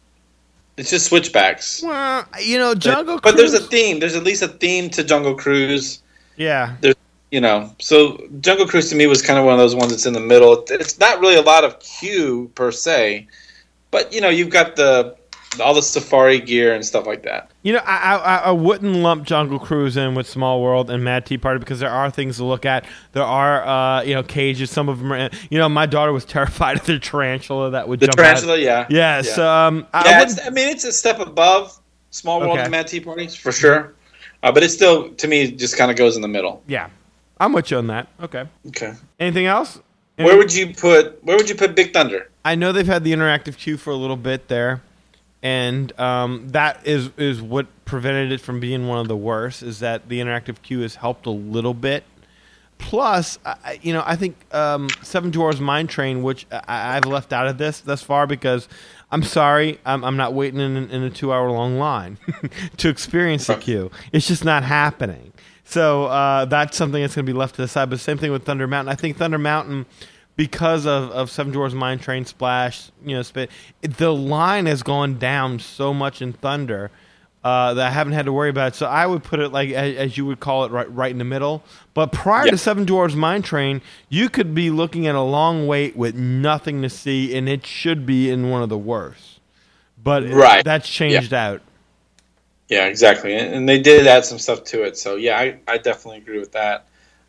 It's just switchbacks. Well, you know, Jungle but there's a theme. There's at least a theme to Jungle Cruise. yeah. There's, You know, so Jungle Cruise to me was kind of one of those ones that's in the middle. It's not really a lot of cue per se, but you know, you've got the all the safari gear and stuff like that. You know, I, I I wouldn't lump Jungle Cruise in with Small World and Mad Tea Party because there are things to look at. There are, uh, you know, cages. Some of them are. You know, my daughter was terrified of the tarantula that would The jump tarantula, out. yeah, Yeah. So um, I yeah. wouldn't- I mean, it's a step above Small World Okay. and Mad Tea Parties for sure, uh, but it still, to me, just kind of goes in the middle. yeah, I'm with you on that. Okay. Okay. Anything else? Where would you put Where would you put Big Thunder? I know they've had the interactive queue for a little bit there, and um, that is is what prevented it from being one of the worst. Is that the interactive queue has helped a little bit. Plus, I- you know, I think um, Seven Dwarfs Mine Train, which I, I've left out of this thus far because I'm sorry, I'm, I'm not waiting in, in a two hour long line to experience the queue. It's just not happening. So uh, that's something that's going to be left to the side. But same thing with Thunder Mountain. I think Thunder Mountain, because of, of Seven Dwarfs Mine Train Splash, you know, sp- the line has gone down so much in Thunder uh, that I haven't had to worry about. it. So I would put it like as, as you would call it, right, right in the middle. But prior Yeah. to Seven Dwarfs Mine Train, you could be looking at a long wait with nothing to see, and it should be in one of the worst. But it- Right. that's changed out. Yeah, exactly, and, and they did add some stuff to it. So yeah, I, I definitely agree with that.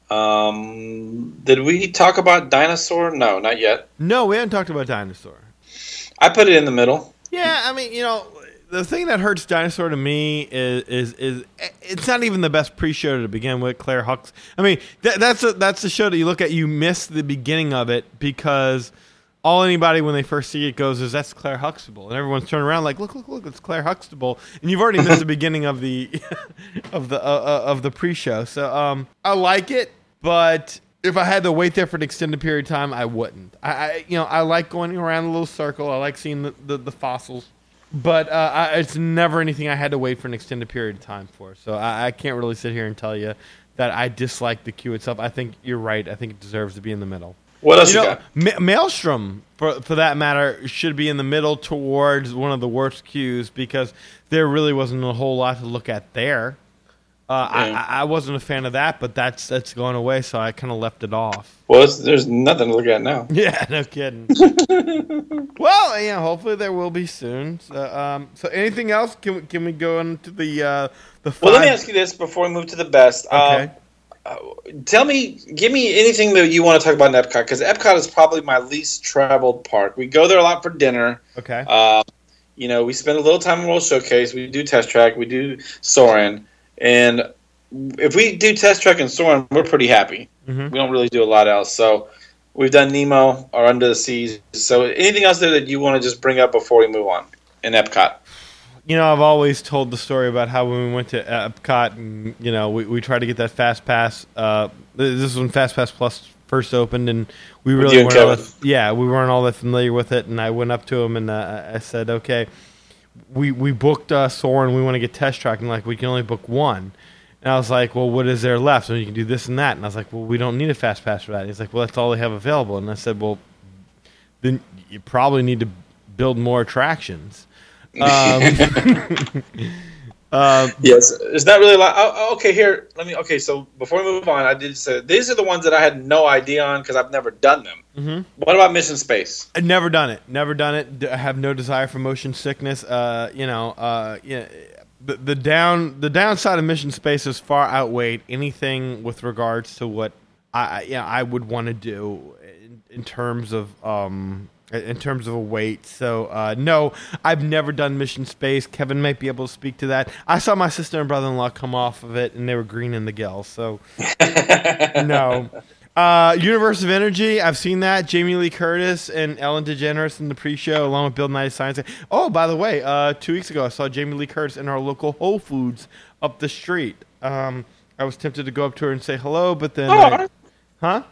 Um, did we talk about dinosaur? No, not yet. No, we haven't talked about dinosaur. I put it in the middle. Yeah, I mean, you know, the thing that hurts Dinosaur to me is is is it's not even the best pre-show to begin with. Claire Hux. I mean, that, that's a, that's the show that you look at. You miss the beginning of it because all anybody when they first see it goes is that's Claire Huxtable, and everyone's turning around like, look, look, look, it's Claire Huxtable, and you've already missed the beginning of the of the uh, uh, of the pre-show. So um, I like it, but if I had to wait there for an extended period of time, I wouldn't. I, I you know I like going around the little circle. I like seeing the, the, the fossils, but uh, I, it's never anything I had to wait for an extended period of time for. So I, I can't really sit here and tell you that I dislike the queue itself. I think you're right. I think it deserves to be in the middle. What else You you, know, got? Ma- Maelstrom, for for that matter, should be in the middle towards one of the worst queues because there really wasn't a whole lot to look at there. Uh, Yeah. I, I wasn't a fan of that, but that's that's gone away, so I kind of left it off. Well, it's, there's nothing to look at now. Yeah, no kidding. well, yeah, hopefully there will be soon. So, um, so anything else? Can we, can we go into the uh, the five? Well, let me ask you this before we move to the best. Okay. Um, uh, tell me, give me anything that you want to talk about in Epcot because Epcot is probably my least traveled park. We go there a lot for dinner. okay. Uh, you know, we spend a little time in World Showcase. We do Test Track. We do Soarin'. And if we do Test Track and Soarin', we're pretty happy. Mhm. We don't really do a lot else. So we've done Nemo or Under the Seas. So anything else there that you want to just bring up before we move on in Epcot? You know, I've always told the story about how when we went to Epcot and, you know, we, we tried to get that Fast Pass. Uh, this is when Fast Pass Plus first opened, and we really weren't all that, yeah, we weren't all that familiar with it. And I went up to him and uh, I said, okay, we, we booked uh, Soarin', we want to get test track. And like, we can only book one. And I was like, well, what is there left? So you can do this and that. And I was like, well, we don't need a Fast Pass for that. He's like, well, that's all they have available. And I said, well, then you probably need to build more attractions. Um, um, Yes, it's not really like. Oh, oh, okay, here. Let me. Okay, so before we move on, I did say these are the ones that I had no idea on because I've never done them. Mhm. What about Mission Space? I've never done it. Never done it. I have no desire for motion sickness. Uh, you know, uh, yeah, the, the down the downside of mission space is far outweighed anything with regards to what I I- yeah I would want to do in, in terms of um in terms of a weight. So uh, no, I've never done mission space. Kevin might be able to speak to that. I saw my sister and brother in law come off of it, and they were green in the gills. So no. Uh, Universe of Energy, I've seen that. Jamie Lee Curtis and Ellen DeGeneres in the pre-show, along with Bill Nye Science. Oh, by the way, uh, two weeks ago I saw Jamie Lee Curtis in our local Whole Foods up the street. Um, I was tempted to go up to her and say hello, but then, Oh, I- huh?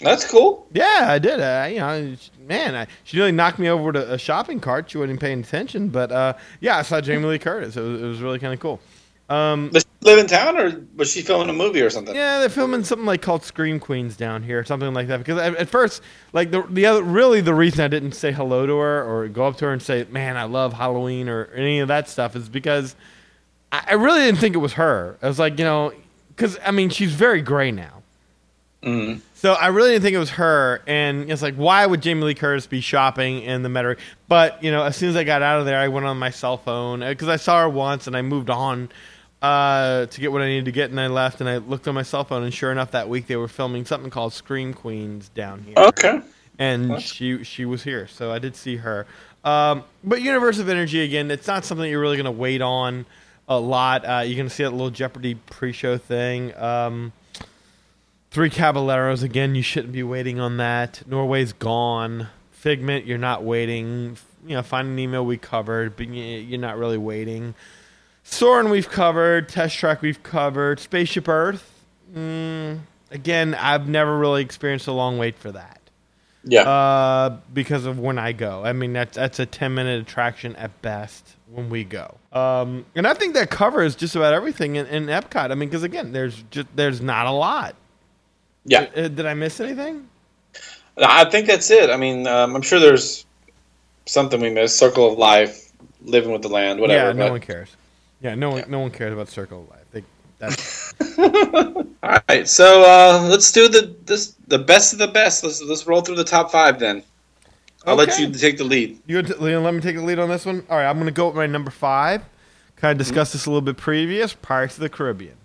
That's cool. Yeah, I did. Uh, you know, man, I, she nearly knocked me over to a shopping cart. She wasn't paying attention, but uh, yeah, I saw Jamie Lee Curtis. It was, it was really kind of cool. Um, Does she live in town, or was she filming a movie or something? yeah, they're filming something like called Scream Queens down here, something like that. Because at, at first, like the the other, really the reason I didn't say hello to her or go up to her and say, "Man, I love Halloween" or any of that stuff is because I, I really didn't think it was her. I was like, you know, because I mean, she's very gray now. Mm. So I really didn't think it was her, and it's like, why would Jamie Lee Curtis be shopping in the Metairie? But you know, as soon as I got out of there, I went on my cell phone because I saw her once, and I moved on uh, to get what I needed to get, and I left, and I looked on my cell phone, and sure enough, that week they were filming something called Scream Queens down here, Okay. and she she was here, so I did see her. Um, but Universe of Energy again, it's not something you're really going to wait on a lot. Uh, you're going to see that little Jeopardy pre-show thing. Um, Three Caballeros again. You shouldn't be waiting on that. Norway's gone. Figment, you're not waiting. You know, Finding Nemo we covered, but you're not really waiting. Soarin' we've covered. Test Track we've covered. Spaceship Earth. Mm, again, I've never really experienced a long wait for that Yeah. uh, because of when I go. I mean, that's that's a ten minute attraction at best when we go. Um, and I think that covers just about everything in, in Epcot. I mean, because again, there's just there's not a lot. Yeah. Uh, did I miss anything? I think that's it. I mean, um, I'm sure there's something we missed. Circle of Life, Living with the Land, whatever. yeah, no but- one cares. Yeah, no one no one cares about Circle of Life. They, that's All right, so uh, let's do the this the best of the best. Let's let's roll through the top five then. I'll let you take the lead. You t- let me take the lead on this one. All right, I'm going to go with my number five. Kind of discussed this a little bit previous. Pirates of the Caribbean.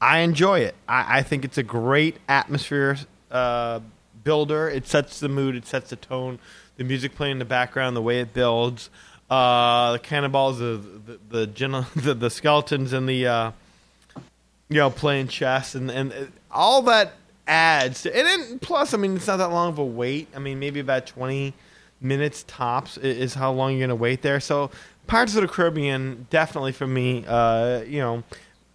I enjoy it. I, I think it's a great atmosphere uh, builder. It sets the mood. It sets the tone. The music playing in the background, the way it builds. Uh, the cannonballs, the the the, the, the skeletons, and the uh, you know playing chess, and and uh, all that adds. To, and then plus, I mean, it's not that long of a wait. I mean, maybe about twenty minutes tops is how long you're going to wait there. So Pirates of the Caribbean definitely for me, uh, you know,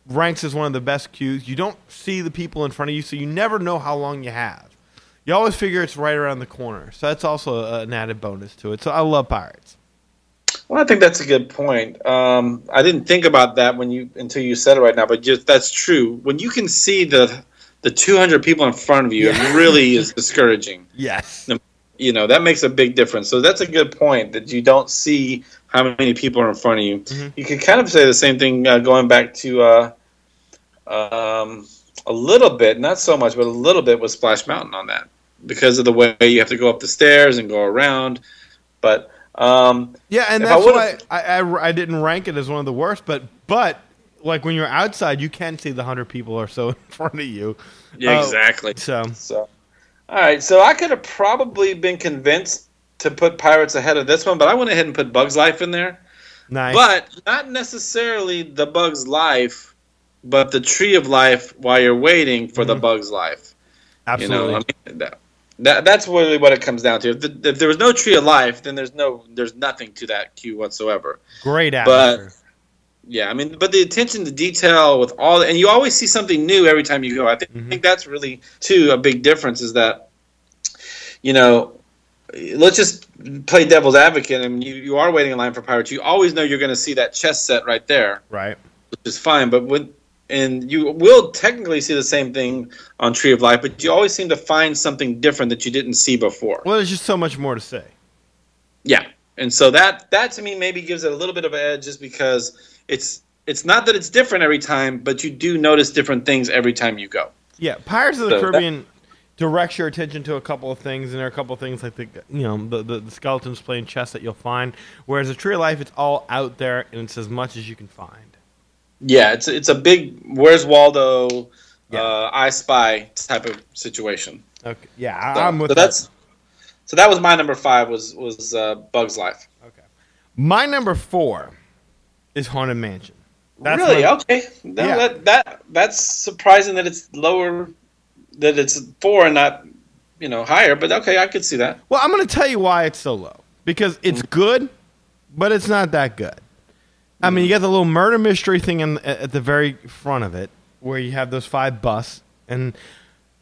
ranks as one of the best cues. You don't see the people in front of you, so you never know how long you have. You always figure it's right around the corner. So that's also an added bonus to it. So I love Pirates. Well, I think that's a good point. Um, I didn't think about that when you until you said it right now, but just that's true. When you can see the the 200 people in front of you, Yeah. it really is discouraging. Yes. You know that makes a big difference. So that's a good point that you don't see how many people are in front of you. Mhm. You could kind of say the same thing uh, going back to uh, um, a little bit, not so much, but a little bit with Splash Mountain on that because of the way you have to go up the stairs and go around. But um, Yeah, and If I that's why I, I, I didn't rank it as one of the worst. But but like when you're outside, you can see the hundred people or so in front of you. yeah, Oh. exactly. So So, all right. So I could have probably been convinced to put Pirates ahead of this one, but I went ahead and put Bugs Life in there. nice. But not necessarily the Bugs Life, but the Tree of Life while you're waiting for the Mhm. Bugs Life. absolutely. You know, I mean, that, that that's really what it comes down to. If, the, if there was no Tree of Life, then there's no there's nothing to that queue whatsoever. Great but- Yeah, I mean, but the attention to detail with all, and you always see something new every time you go. I think, I Mhm. think that's really too a big difference. Is that, you know, let's just play devil's advocate, and you, you are waiting in line for pirates. You always know you're going to see that chess set right there, right. which is fine. But when and you will technically see the same thing on Tree of Life, but you always seem to find something different that you didn't see before. Well, there's just so much more to say. Yeah, and so that that to me maybe gives it a little bit of an edge, just because it's it's not that it's different every time, but you do notice different things every time you go. Yeah, Pirates of the So Caribbean directs your attention to a couple of things, and there are a couple of things like the you know the, the, the skeletons playing chess that you'll find. Whereas a Tree of Life, it's all out there, and it's as much as you can find. Yeah, it's it's a big where's Waldo, Yeah. uh, I Spy type of situation. Okay. Yeah, So, I'm with so that. that's so that was my number five was was uh, Bugs Life. Okay. My number four is Haunted Mansion. That's really? my- okay. That, Yeah. that that that's surprising that it's lower, that it's four and not you know higher. But okay, I could see that. Well, I'm going to tell you why it's so low. Because it's mm-hmm. good, but it's not that good. I mean, you mm-hmm. got the little murder mystery thing in, at at the very front of it, where you have those five busts, and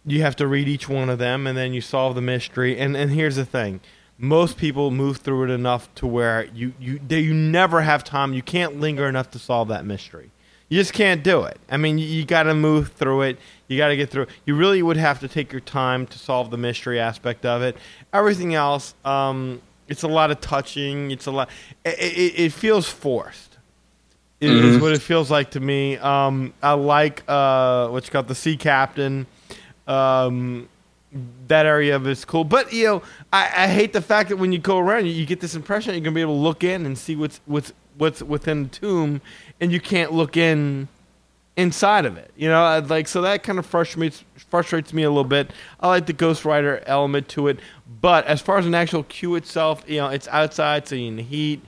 you have to read each one of them, and then you solve the mystery. And and here's the thing: most people move through it enough to where you you they, you never have time. You can't linger enough to solve that mystery. You just can't do it. I mean, you, you got to move through it. You got to get through. You really would have to take your time to solve the mystery aspect of it. Everything else, um, it's a lot of touching. It's a lot. It, it, it feels forced. It is Mhm. what it feels like to me. Um, I like uh, what's called the sea captain. Um, that area of it's cool, but you know, I, I hate the fact that when you go around, you, you get this impression you're gonna be able to look in and see what's what's what's within the tomb, and you can't look in inside of it. You know, I'd like so that kind of frustrates frustrates me a little bit. I like the Ghost Rider element to it, but as far as an actual queue itself, you know, it's outside, so in the heat.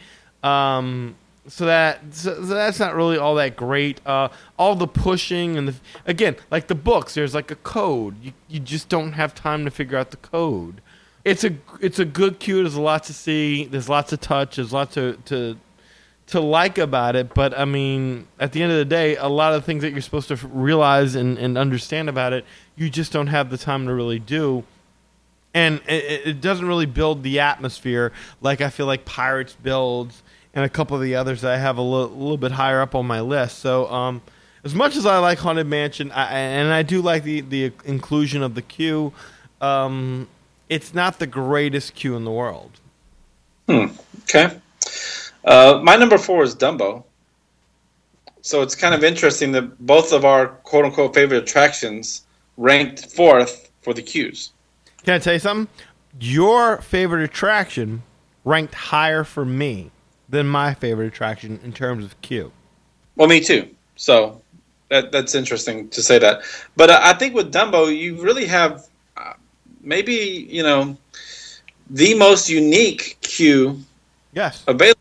Um, so that so, so that's not really all that great. Uh, all the pushing and the again, like the books, there's like a code. You you just don't have time to figure out the code. It's a it's a good queue. There's lots to see. There's lots of touch. There's lots to to to like about it, but I mean, at the end of the day, a lot of things that you're supposed to realize and, and understand about it, you just don't have the time to really do. And it, it doesn't really build the atmosphere like I feel like Pirates builds and a couple of the others that I have a little, little bit higher up on my list. So, um, as much as I like Haunted Mansion, I, and I do like the, the inclusion of the queue, um, it's not the greatest queue in the world. Hmm. Okay. Uh, my number four is Dumbo. So it's kind of interesting that both of our quote unquote favorite attractions ranked fourth for the queues. Can I tell you something? Your favorite attraction ranked higher for me than my favorite attraction in terms of queue. Well, me too. So that that's interesting to say that. But uh, I think with Dumbo, you really have uh, maybe you know the most unique queue Yes. available,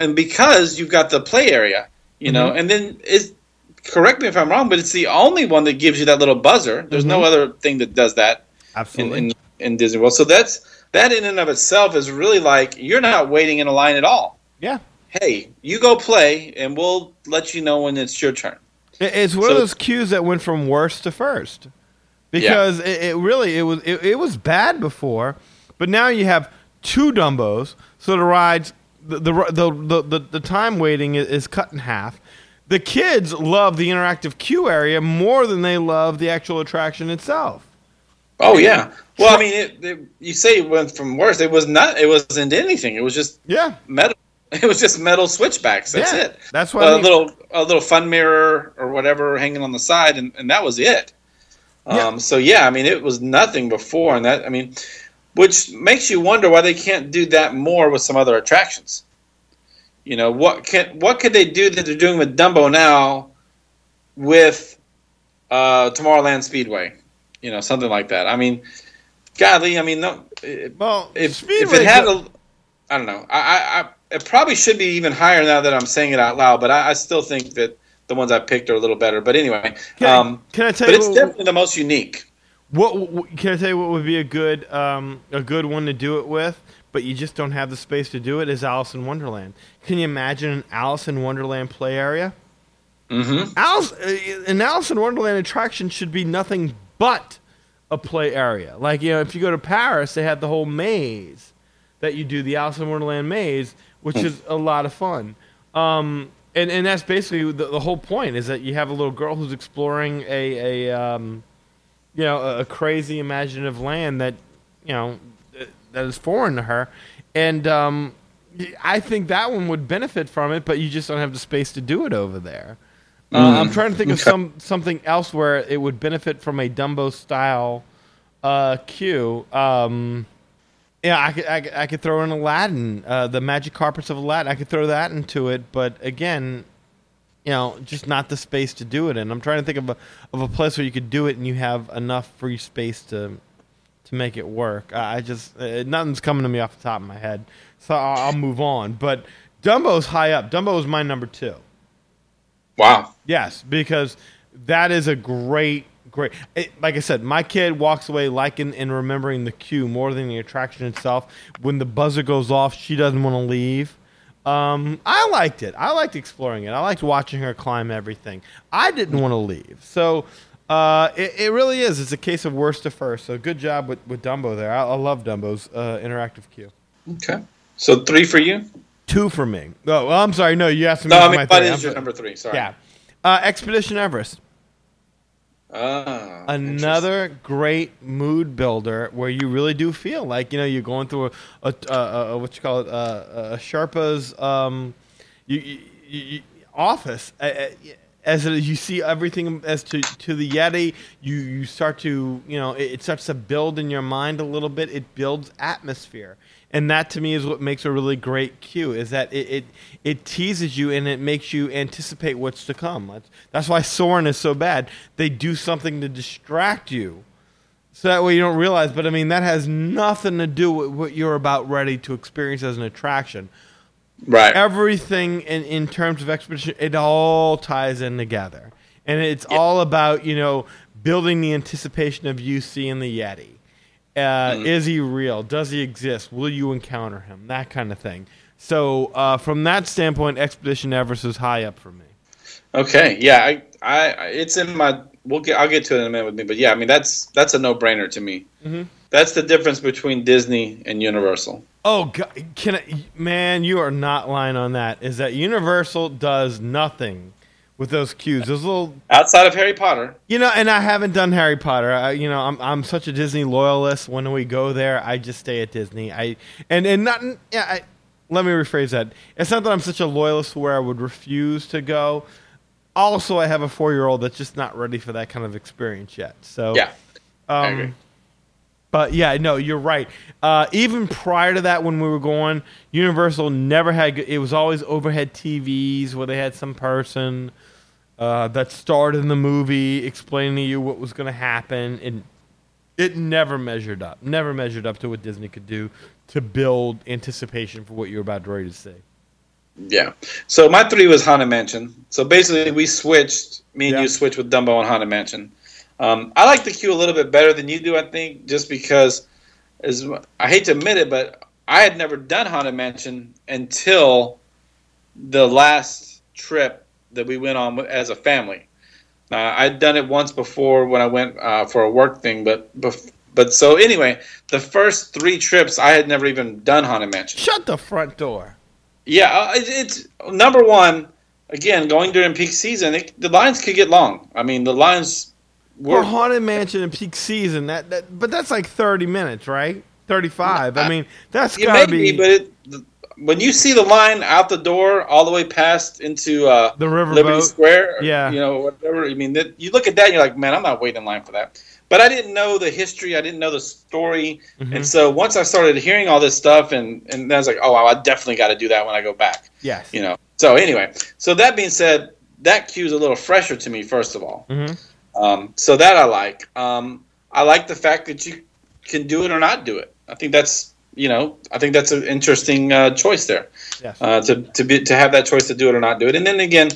and because you've got the play area, you know, and then is correct me if I'm wrong, but it's the only one that gives you that little buzzer. There's no Mhm. other thing that does that in, Absolutely. in in Disney World. So that's that in and of itself is really like you're not waiting in a line at all. yeah. Hey, you go play, and we'll let you know when it's your turn. It's one So- of those cues that went from worst to first. Because it, it really it was it, it was bad before, but now you have two Dumbos, so the rides the the the, the, the, time waiting is, is cut in half. The kids love the interactive queue area more than they love the actual attraction itself. Oh yeah. Well, I mean, it, it, you say it went from worse. It was not. It wasn't anything. It was just Yeah. metal. It was just metal switchbacks. That's Yeah, it. that's what a I mean. little a little fun mirror or whatever hanging on the side, and, and that was it. Yeah. Um, so yeah, I mean, it was nothing before, and that I mean, which makes you wonder why they can't do that more with some other attractions. You know what can what could they do that they're doing with Dumbo now with uh, Tomorrowland Speedway? You know, something like that. I mean, godly, I mean, no, it- Well, if if it had a, I don't know. I, I, I it probably should be even higher now that I'm saying it out loud, but I, I still think that the ones I picked are a little better. But anyway, Can, I- um, can I tell but you it's what, definitely the most unique. What, Can I tell you what would be a good um, a good one to do it with? But you just don't have the space to do it. Is Alice in Wonderland? Can you imagine an Alice in Wonderland play area? Mm-hmm. Alice, uh, an Alice in Wonderland attraction should be nothing but a play area. Like you know, if you go to Paris, they have the whole maze that you do, the Alice in Wonderland maze, which is a lot of fun. Um, and and that's basically the, the whole point is that you have a little girl who's exploring a a um, you know a, a crazy imaginative land that you know that is foreign to her, and um, I think that one would benefit from it, but you just don't have the space to do it over there. Uh, I'm trying to think of some something else where it would benefit from a Dumbo style uh, queue. Um, yeah, I could, I could I could throw in Aladdin, uh, the magic carpets of Aladdin. I could throw that into it, but again, you know, just not the space to do it in. I'm trying to think of a of a place where you could do it and you have enough free space to to make it work. I I just uh, nothing's coming to me off the top of my head, so I'll, I'll move on. But Dumbo's high up. Dumbo is my number two. Wow. Yes, because that is a great, great. It, like I said, my kid walks away liking and remembering the queue more than the attraction itself. When the buzzer goes off, she doesn't want to leave. Um, I liked it. I liked exploring it. I liked watching her climb everything. I didn't want to leave. So, Uh, it, it really is. It's a case of worst to first. So good job with, with Dumbo there. I, I love Dumbo's uh, interactive queue. Okay. So three for you. Two for me. Oh, well, I'm sorry. No, you asked me. No, I mean, my what is your number three? Sorry. Yeah. Uh, Expedition Everest. Ah, Another great mood builder where you really do feel like you know you're going through a, a, a, a what you call it a Sherpa's um, you, you, you, office. As you see everything as to, to the Yeti, you, you start to you know it, it starts to build in your mind a little bit. It builds atmosphere, and that to me is what makes a really great cue. Is that it it, it teases you and it makes you anticipate what's to come. That's, why Soarin' is so bad. They do something to distract you, so that way you don't realize. But I mean that has nothing to do with what you're about ready to experience as an attraction Right. everything in, in terms of expedition, it all ties in together. And it's all about, you know, building the anticipation of you seeing the Yeti. Uh, Is he real? Does he exist? Will you encounter him? That kind of thing. So, uh, from that standpoint, Expedition Everest is high up for me. Okay. Yeah. I, I. It's in my. We'll get. I'll get to it in a minute with me. But yeah, I mean that's that's a no brainer to me. Mm-hmm. That's the difference between Disney and Universal. Oh, God, can I, man, you are not lying on that. Is that Universal does nothing with those cues? Those little Outside of Harry Potter. You know, and I haven't done Harry Potter. I, you know, I'm I'm such a Disney loyalist. When we go there, I just stay at Disney. I and and not yeah. I, let me rephrase that. It's not that I'm such a loyalist where I would refuse to go. Also, I have a four year old that's just not ready for that kind of experience yet. So Yeah. Um, but yeah, no, you're right. Uh, even prior to that, when we were going, Universal never had. It was always overhead TVs where they had some person uh, that starred in the movie explaining to you what was going to happen, and it never measured up. Never measured up to what Disney could do to build anticipation for what you're about ready to see. Yeah. So my three was Haunted Mansion. So basically, we switched. Me and Yeah. you switched with Dumbo and Haunted Mansion. Um, I like the queue a little bit better than you do. I think just because, as I hate to admit it, but I had never done Haunted Mansion until the last trip that we went on as a family. Uh, I'd done it once before when I went uh, for a work thing, but bef- but so anyway, the first three trips I had never even done Haunted Mansion. Shut the front door. Yeah, uh, it, it's number one. Again, going during peak season, it, the lines could get long. I mean, the lines were. Haunted Mansion in peak season, that, that but that's like 30 minutes, right? 35. I mean, that's gotta be, be but it, when you see the line out the door all the way past into uh, the river Liberty riverboat. Square, or, Yeah. you know, whatever. I mean, that, you look at that, and you're like, man, I'm not waiting in line for that. But I didn't know the history. I didn't know the story, Mm-hmm. and so once I started hearing all this stuff, and and then I was like, oh, wow, I definitely got to do that when I go back. Yes. You know. So anyway, so that being said, that cue's a little fresher to me. First of all, Mhm. um, so that I like. Um, I like the fact that you can do it or not do it. I think that's you know I think that's an interesting uh, choice there Yes. uh, to to be to have that choice to do it or not do it. And then again,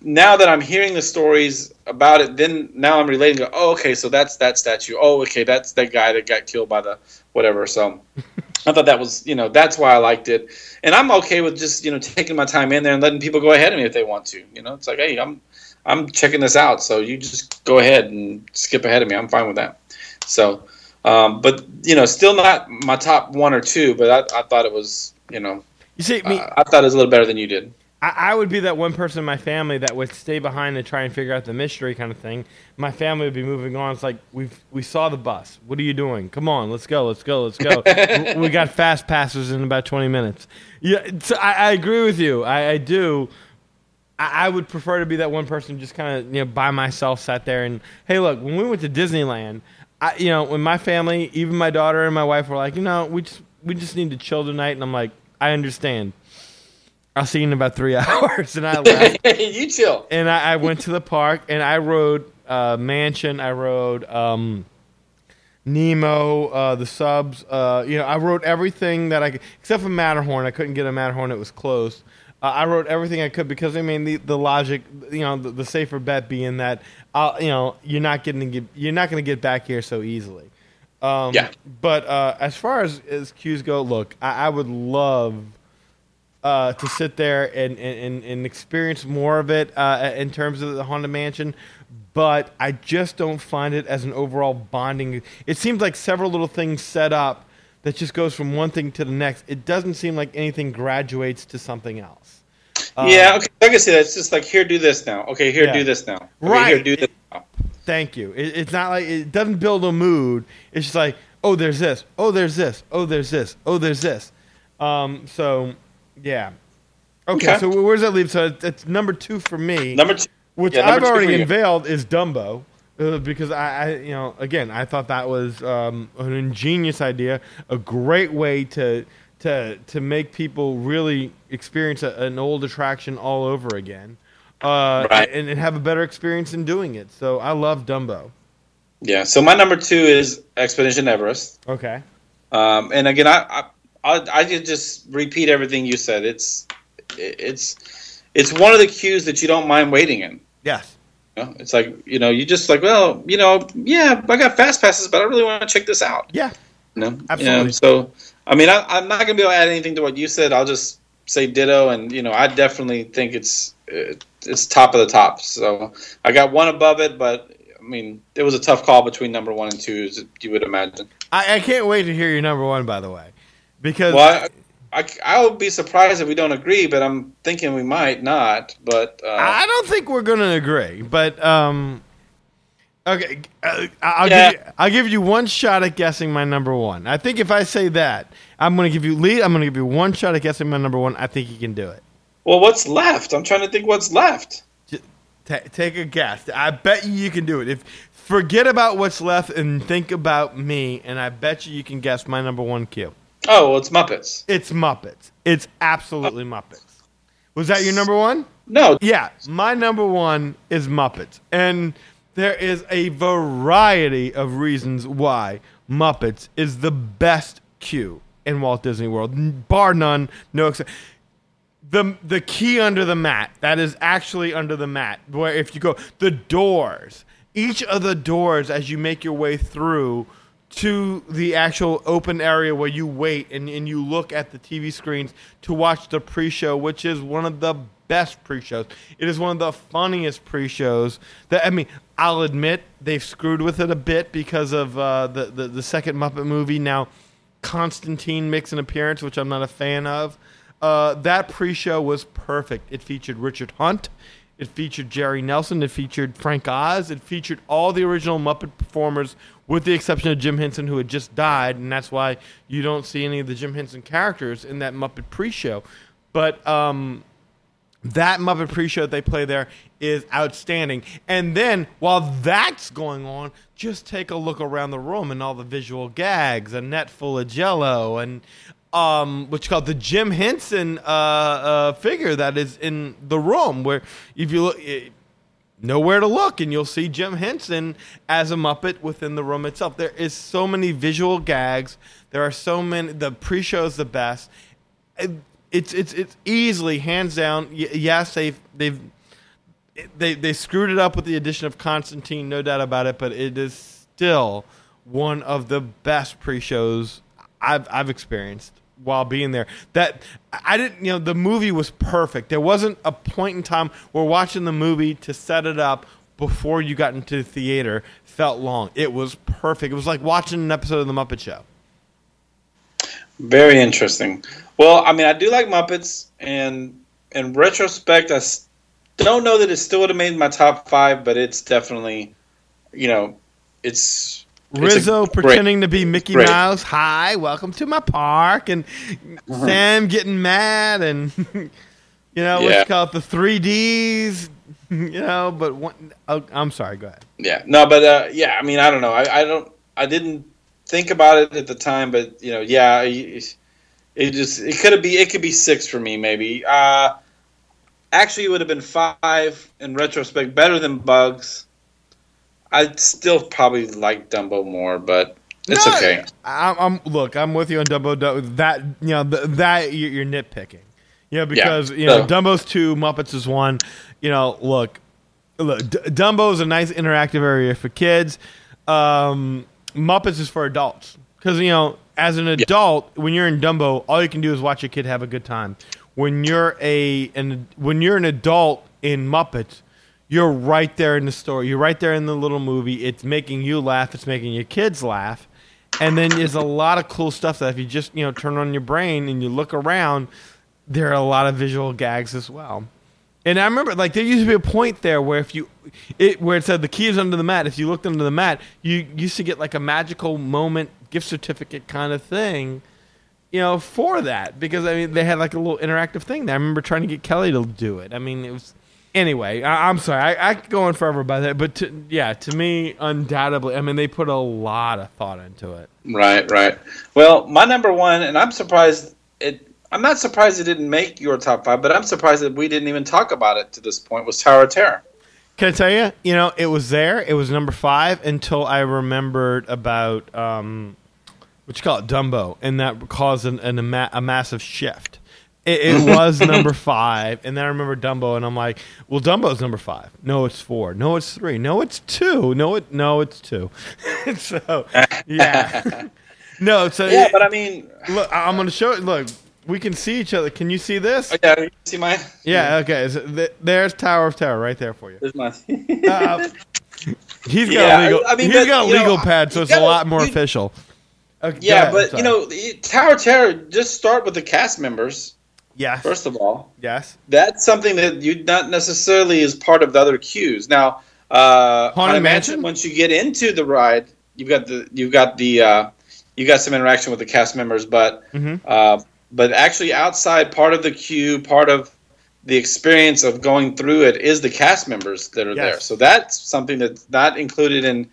now that I'm hearing the stories about it, then now I'm relating. To, oh, okay, so that's that statue. Oh, okay, that's that guy that got killed by the whatever. So I thought that was you know that's why I liked it, and I'm okay with just you know taking my time in there and letting people go ahead of me if they want to. You know, it's like hey, I'm I'm checking this out, so you just go ahead and skip ahead of me. I'm fine with that. So. Um, but you know, still not my top one or two. But I, I thought it was, you know, You see, me, uh, I thought it was a little better than you did. I, I would be that one person in my family that would stay behind and try and figure out the mystery kind of thing. My family would be moving on. It's like we we saw the bus. What are you doing? Come on, let's go, let's go, let's go. we, we got fast passes in about twenty minutes. Yeah, so I, I agree with you. I, I do. I, I would prefer to be that one person just kind of you know by myself sat there and hey look when we went to Disneyland I you know when my family even my daughter and my wife were like you know we just we just need to chill tonight and I'm like I understand I'll see you in about three hours and I left you chill. and I, I went to the park and I rode uh, Mansion. I rode um, Nemo, uh, the subs. Uh, you know, I rode everything that I could, except for Matterhorn. I couldn't get a Matterhorn; it was closed. Uh, I wrote everything I could because I mean the, the logic, you know, the, the safer bet being that, uh, you know, you're not getting to get, you're not going to get back here so easily. Um, Yeah. But uh, as far as, as cues go, look, I, I would love uh, to sit there and, and, and experience more of it uh, in terms of the Haunted Mansion. but I just don't find it as an overall bonding. It seems like several little things set up that just goes from one thing to the next. It doesn't seem like anything graduates to something else. yeah, okay. Like I said, it's just like here, do this now. Okay, here, Yeah. do this now. Okay, Right. Here, do this now. Thank you. It, it's not like it doesn't build a mood. It's just like, oh, there's this. Oh, there's this. Oh, there's this. Oh, there's this. Um. So, yeah. Okay. Okay. So where does that leave? So it's, it's number two for me. Number two. which yeah, number I've already unveiled is Dumbo, uh, because I, I, you know, again, I thought that was um, an ingenious idea, a great way to to to make people really experience a, an old attraction all over again, uh, Right. and, and have a better experience in doing it. So I love Dumbo. Yeah. So my number two is Expedition Everest. Okay. Um, and again, I, I I I just repeat everything you said. It's it's it's one of the queues that you don't mind waiting in. Yes. You know? It's like you know you just like well you know yeah I got fast passes but I really want to check this out. Yeah. You know? Absolutely. So I mean I, I'm not gonna be able to add anything to what you said. I'll just say ditto and you know I definitely think it's uh, it's top of the top. So I got one above it, but I mean it was a tough call between number one and two as you would imagine. I, I can't wait to hear your number one. By the way, because Well, I, I, I would be surprised if we don't agree, but I'm thinking we might not. But uh, I don't think we're going to agree, but um, okay, uh, I'll Yeah. give you, I'll give you one shot at guessing my number one. I think if I say that, I'm going to give you lead. I'm going to give you one shot at guessing my number one. I think you can do it. well, what's left? I'm trying to think what's left. Ta take a guess. I bet you you can do it. If forget about what's left and think about me, and I bet you you can guess my number one cue. Oh, well, it's Muppets. It's Muppets. It's absolutely uh, Muppets. Was that your number one? No, Yeah, my number one is Muppets. And there is a variety of reasons why Muppets is the best queue in Walt Disney World, bar none, no exception. The, the key under the mat, that is actually under the mat, where if you go, the doors, each of the doors as you make your way through to the actual open area where you wait and, and you look at the TV screens to watch the pre show, which is one of the best pre shows. It is one of the funniest pre shows that, I mean, I'll admit they've screwed with it a bit because of uh, the, the, the second Muppet movie. Now, Constantine makes an appearance, which I'm not a fan of. Uh, that pre show was perfect. It featured Richard Hunt. It featured Jerry Nelson. It featured Frank Oz. It featured all the original Muppet performers, with the exception of Jim Henson, who had just died, and that's why you don't see any of the Jim Henson characters in that Muppet pre-show. But um, that Muppet pre-show that they play there is outstanding. And then while that's going on, just take a look around the room and all the visual gags, a net full of Jello, and um, what's called the Jim Henson uh, uh, figure that is in the room. Where if you look. eh, nowhere to look and you'll see Jim Henson as a Muppet within the room itself. There is so many visual gags. There are so many the pre-show is the best. It- It's it's it's easily hands down. Yes, they've they've they they screwed it up with the addition of Constantine, no doubt about it, but it is still one of the best pre-shows I've I've experienced while being there. That I didn't, you know, the movie was perfect. There wasn't a point in time where watching the movie to set it up before you got into the theater felt long. It was perfect. It was like watching an episode of the Muppet Show. very interesting. Well, I mean, I do like Muppets, and in retrospect, I don't know that it still would have made my top five, but it's definitely, you know, it's Rizzo great- pretending to be Mickey great. Mouse. Hi, welcome to my park, and Sam getting mad, and you know what's Yeah. it called the three Ds. You know, but one, oh, I'm sorry. Go ahead. Yeah, no, but uh, yeah, I mean, I don't know. I, I don't. I didn't think about it at the time, but you know, yeah, it, it just it could be it could be six for me, maybe. Uh, actually, it would have been five in retrospect, better than Bugs. I'd still probably like Dumbo more, but it's No, okay. I'm, I'm look. I'm with you on Dumbo. Dumbo that you know th- that you're, you're nitpicking. You know because you know so- Dumbo's two, Muppets is one. You know, look, look. D- Dumbo's a nice interactive area for kids. Um, Muppets is for adults because you know as an adult when you're in Dumbo, all you can do is watch a kid have a good time. When you're a and when you're an adult in Muppets, you're right there in the story. You're right there in the little movie. It's making you laugh. It's making your kids laugh. And then there's a lot of cool stuff that if you just you know turn on your brain and you look around, there are a lot of visual gags as well. And I remember, like, there used to be a point there where if you, it where it said the key is under the mat. If you looked under the mat, you used to get like a magical moment gift certificate kind of thing, you know, for that because I mean they had like a little interactive thing. I remember trying to get Kelly to do it. I mean, it was anyway. I, am sorry, I, I could go on forever about that, but to, yeah, to me, undoubtedly, I mean they put a lot of thought into it. Right, right. Well, my number one, and I'm surprised it I'm not surprised it didn't make your top five, but I'm surprised that we didn't even talk about it to this point. Was Tower of Terror? Can I tell you? You know, it was there. It was number five until I remembered about um, what you call it, Dumbo, and that caused an, an, a, a massive shift. It, it was number five, and then I remember Dumbo, and I'm like, "Well, Dumbo's number five. No, it's four. No, it's three. No, it's two. No, it no, it's two. so, yeah, no. So yeah, but I mean, look, I'm going to show. Look, we can see each other. Can you see this? Oh, yeah, you see my. Yeah. Okay. So th- there's Tower of Terror right there for you. There's my. uh, he's got Yeah, a legal. I mean, he's but, got a you know, legal pad, so it's a gotta- lot more you- official. Okay, Yeah, ahead, but you know, Tower of Terror. Just start with the cast members yes, first of all. yes. That's something that you not necessarily is part of the other queues. Now, uh, Haunted Mansion? Mansion. Once you get into the ride, you've got the you've got the uh, you got some interaction with the cast members, but Mhm. uh, but actually outside part of the queue, part of the experience of going through it is the cast members that are Yes. there. So that's something that's not included in.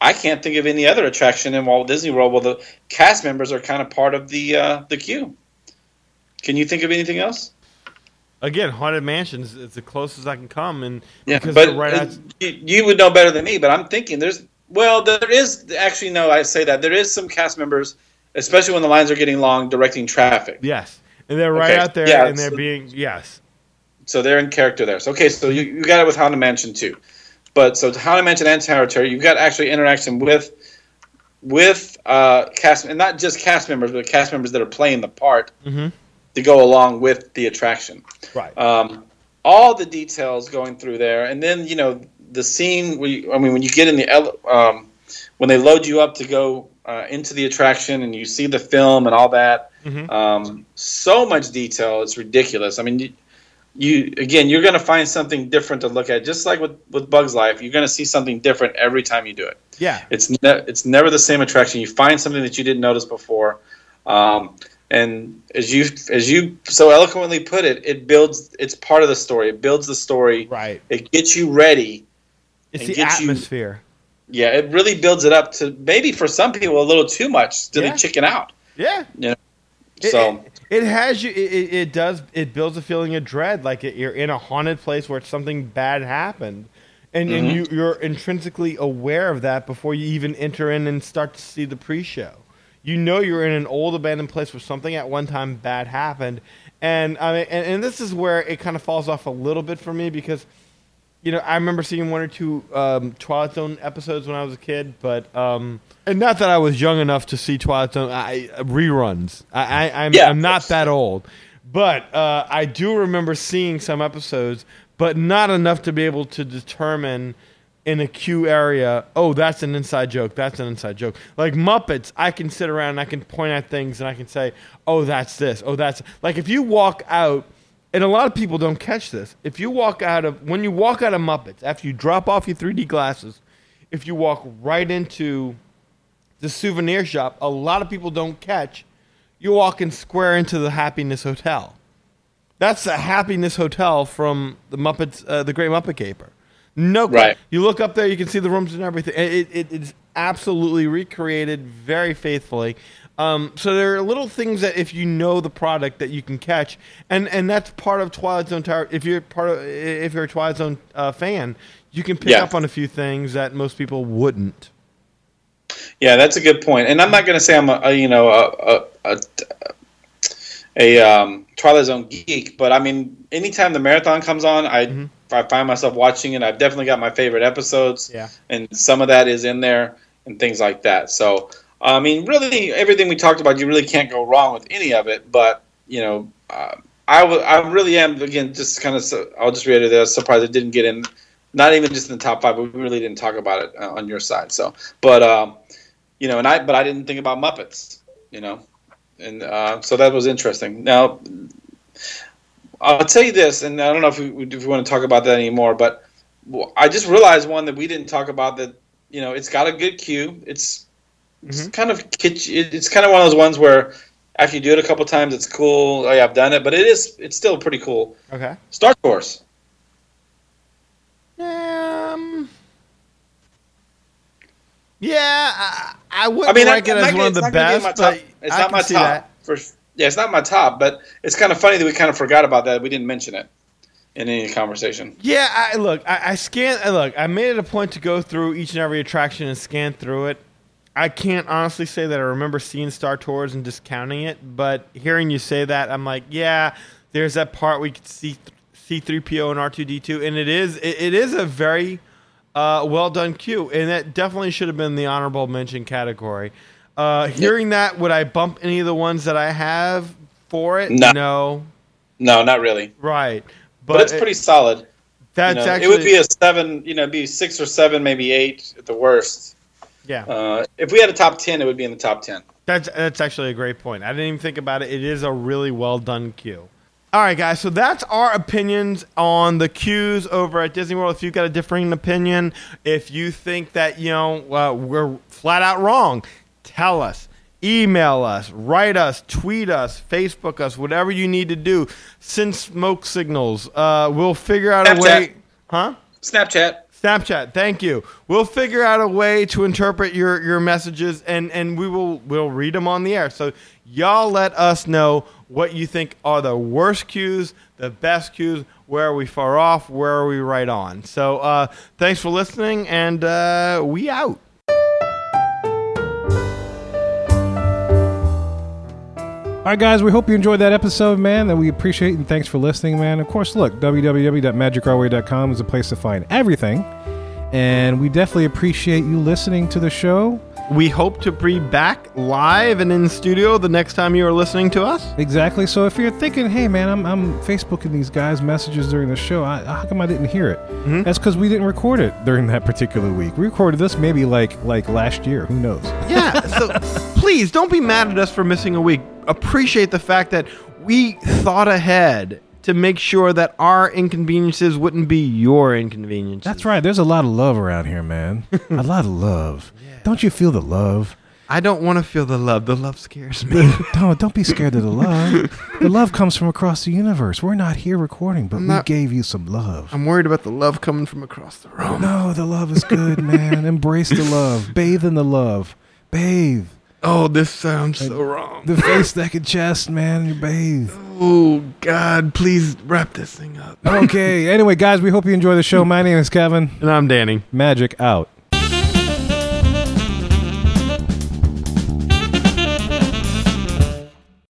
I can't think of any other attraction in Walt Disney World where the cast members are kind of part of the uh, the queue. Can you think of anything else? Again, Haunted Mansions is the closest I can come, and Yeah, because but right out, you, you would know better than me. But I'm thinking there's well, there is actually no. I say that there is some cast members, especially when the lines are getting long, directing traffic. yes, and they're right Okay, out there, yeah, and they're so- being yes, So they're in character there. So okay, so you, you got it with Haunted Mansion too, but so Haunted Mansion and Tower Terror, you've got actually interaction with with uh, cast and not just cast members, but cast members that are playing the part Mhm. To go along with the attraction. right. um, all the details going through there, and then you know the scene. Where you, I mean, when you get in the ele- um, when they load you up to go uh, into the attraction, and you see the film and all that. Mhm. Um, so much detail, it's ridiculous. I mean, you, you again, you're going to find something different to look at. Just like with with Bugs Life, you're going to see something different every time you do it. yeah, It's ne- it's never the same attraction. You find something that you didn't notice before, um, and as you as you so eloquently put it, it builds. It's part of the story. It builds the story. right. It gets you ready. It's and the get you- atmosphere. Yeah, it really builds it up to maybe for some people a little too much. Do Yeah. they chicken out? Yeah. It- So So it, has you. It, it, it does. It builds a feeling of dread, like it, you're in a haunted place where something bad happened, and and Mhm. you you're intrinsically aware of that before you even enter in and start to see the pre-show. You know you're in an old abandoned place where something at one time bad happened, and I mean, and, and this is where it kind of falls off a little bit for me because. You know, I remember seeing one or two um, Twilight Zone episodes when I was a kid, but um, and not that I was young enough to see Twilight Zone I, reruns. I, I, I'm, Yeah. I'm not that old, but uh, I do remember seeing some episodes, but not enough to be able to determine in a queue area. Oh, that's an inside joke. That's an inside joke. Like Muppets, I can sit around and I can point at things and I can say, "Oh, that's this. Oh, that's like if you walk out." And a lot of people don't catch this. If you walk out of when you walk out of Muppets after you drop off your 3D glasses, if you walk right into the souvenir shop, a lot of people don't catch. You're walking square into the Happiness Hotel. That's the Happiness Hotel from the Muppets, uh, the Great Muppet Caper. No, Right. You look up there, you can see the rooms and everything. It, it, it's absolutely recreated very faithfully. Um, so there are little things that if you know the product that you can catch, and and that's part of Twilight Zone Tower. If you're part of, if you're a Twilight Zone uh, fan, you can pick Yeah. up on a few things that most people wouldn't. yeah, that's a good point. And I'm not going to say I'm a, a you know a a, a, a um, Twilight Zone geek, but I mean, anytime the marathon comes on, I Mhm. I find myself watching it. I've definitely got my favorite episodes. Yeah. and some of that is in there and things like that. So, I mean, really, everything we talked about, you really can't go wrong with any of it. But you know, uh, I w- I really am again just kind of. Su- I'll just reiterate that I was surprised it didn't get in not even just in the top five. But we really didn't talk about it uh, on your side. So, but um, you know, and I but I didn't think about Muppets. You know, and uh, so that was interesting. Now, I'll tell you this, and I don't know if we, if we want to talk about that anymore, but I just realized one that we didn't talk about that you know it's got a good queue. It's it's kind of kitsch. It's kind of one of those ones where after you do it a couple times, it's cool. Oh yeah, I've done it, but it is it's still pretty cool. Okay. Star Wars. Um. Yeah, I, I wouldn't I mean, rank I'm it as one of the not gonna be in best, but It's I not my top. that. For, yeah, it's not my top, but it's kind of funny that we kind of forgot about that. We didn't mention it in any conversation. Yeah, I, look, I, I scan. Look, I made it a point to go through each and every attraction and scan through it. I can't honestly say that I remember seeing Star Tours and discounting it, but hearing you say that, I'm like, yeah, there's that part we could see C3PO and R2D2, and it is it, it is a very uh, well done queue, and that definitely should have been the honorable mention category. Uh, hearing that, would I bump any of the ones that I have for it? No. no. No, not really. Right, But, it's pretty solid. You That's know, actually it would be a seven. You know, be six or seven, maybe eight at the worst. yeah. Uh, if we had a top ten, it would be in the top ten. That's that's actually a great point. I didn't even think about it. It is a really well done queue. All right, guys. So that's our opinions on the queues over at Disney World. If you've got a differing opinion, if you think that you know uh, we're flat out wrong, tell us. Email us, write us, tweet us, Facebook us, whatever you need to do. Send smoke signals. Uh, we'll figure out a way. Huh? Snapchat. Snapchat, thank you. We'll figure out a way to interpret your, your messages and, and we will we'll read them on the air. So y'all let us know what you think are the worst queues, the best queues, where are we far off, where are we right on. So uh, thanks for listening and uh, we out. All right, guys, we hope you enjoyed that episode, man. That we appreciate and thanks for listening, man. Of course, look, www.magicourway.com is a place to find everything. And we definitely appreciate you listening to the show. We hope to be back live and in studio the next time you are listening to us. Exactly. So if you're thinking, hey, man, I'm, I'm Facebooking these guys' messages during the show, I, how come I didn't hear it? Mm-hmm. That's because we didn't record it during that particular week. We recorded this maybe like like last year. Who knows? Yeah. So please don't be mad at us for missing a week. Appreciate the fact that we thought ahead to make sure that our inconveniences wouldn't be your inconveniences. That's right. There's a lot of love around here, man. a lot of love. Don't you feel the love? I don't want to feel the love. The love scares me. don't don't be scared of the love. the love comes from across the universe. We're not here recording, but not- we gave you some love. I'm worried about the love coming from across the room. no, the love is good, man. Embrace the love. Bathe in the love. Bathe. Oh, this sounds so wrong. The face, neck, and chest, man. You bathe. Oh God, please wrap this thing up. Okay. Anyway, guys, we hope you enjoy the show. My name is Kevin. And I'm Danny. Magic out.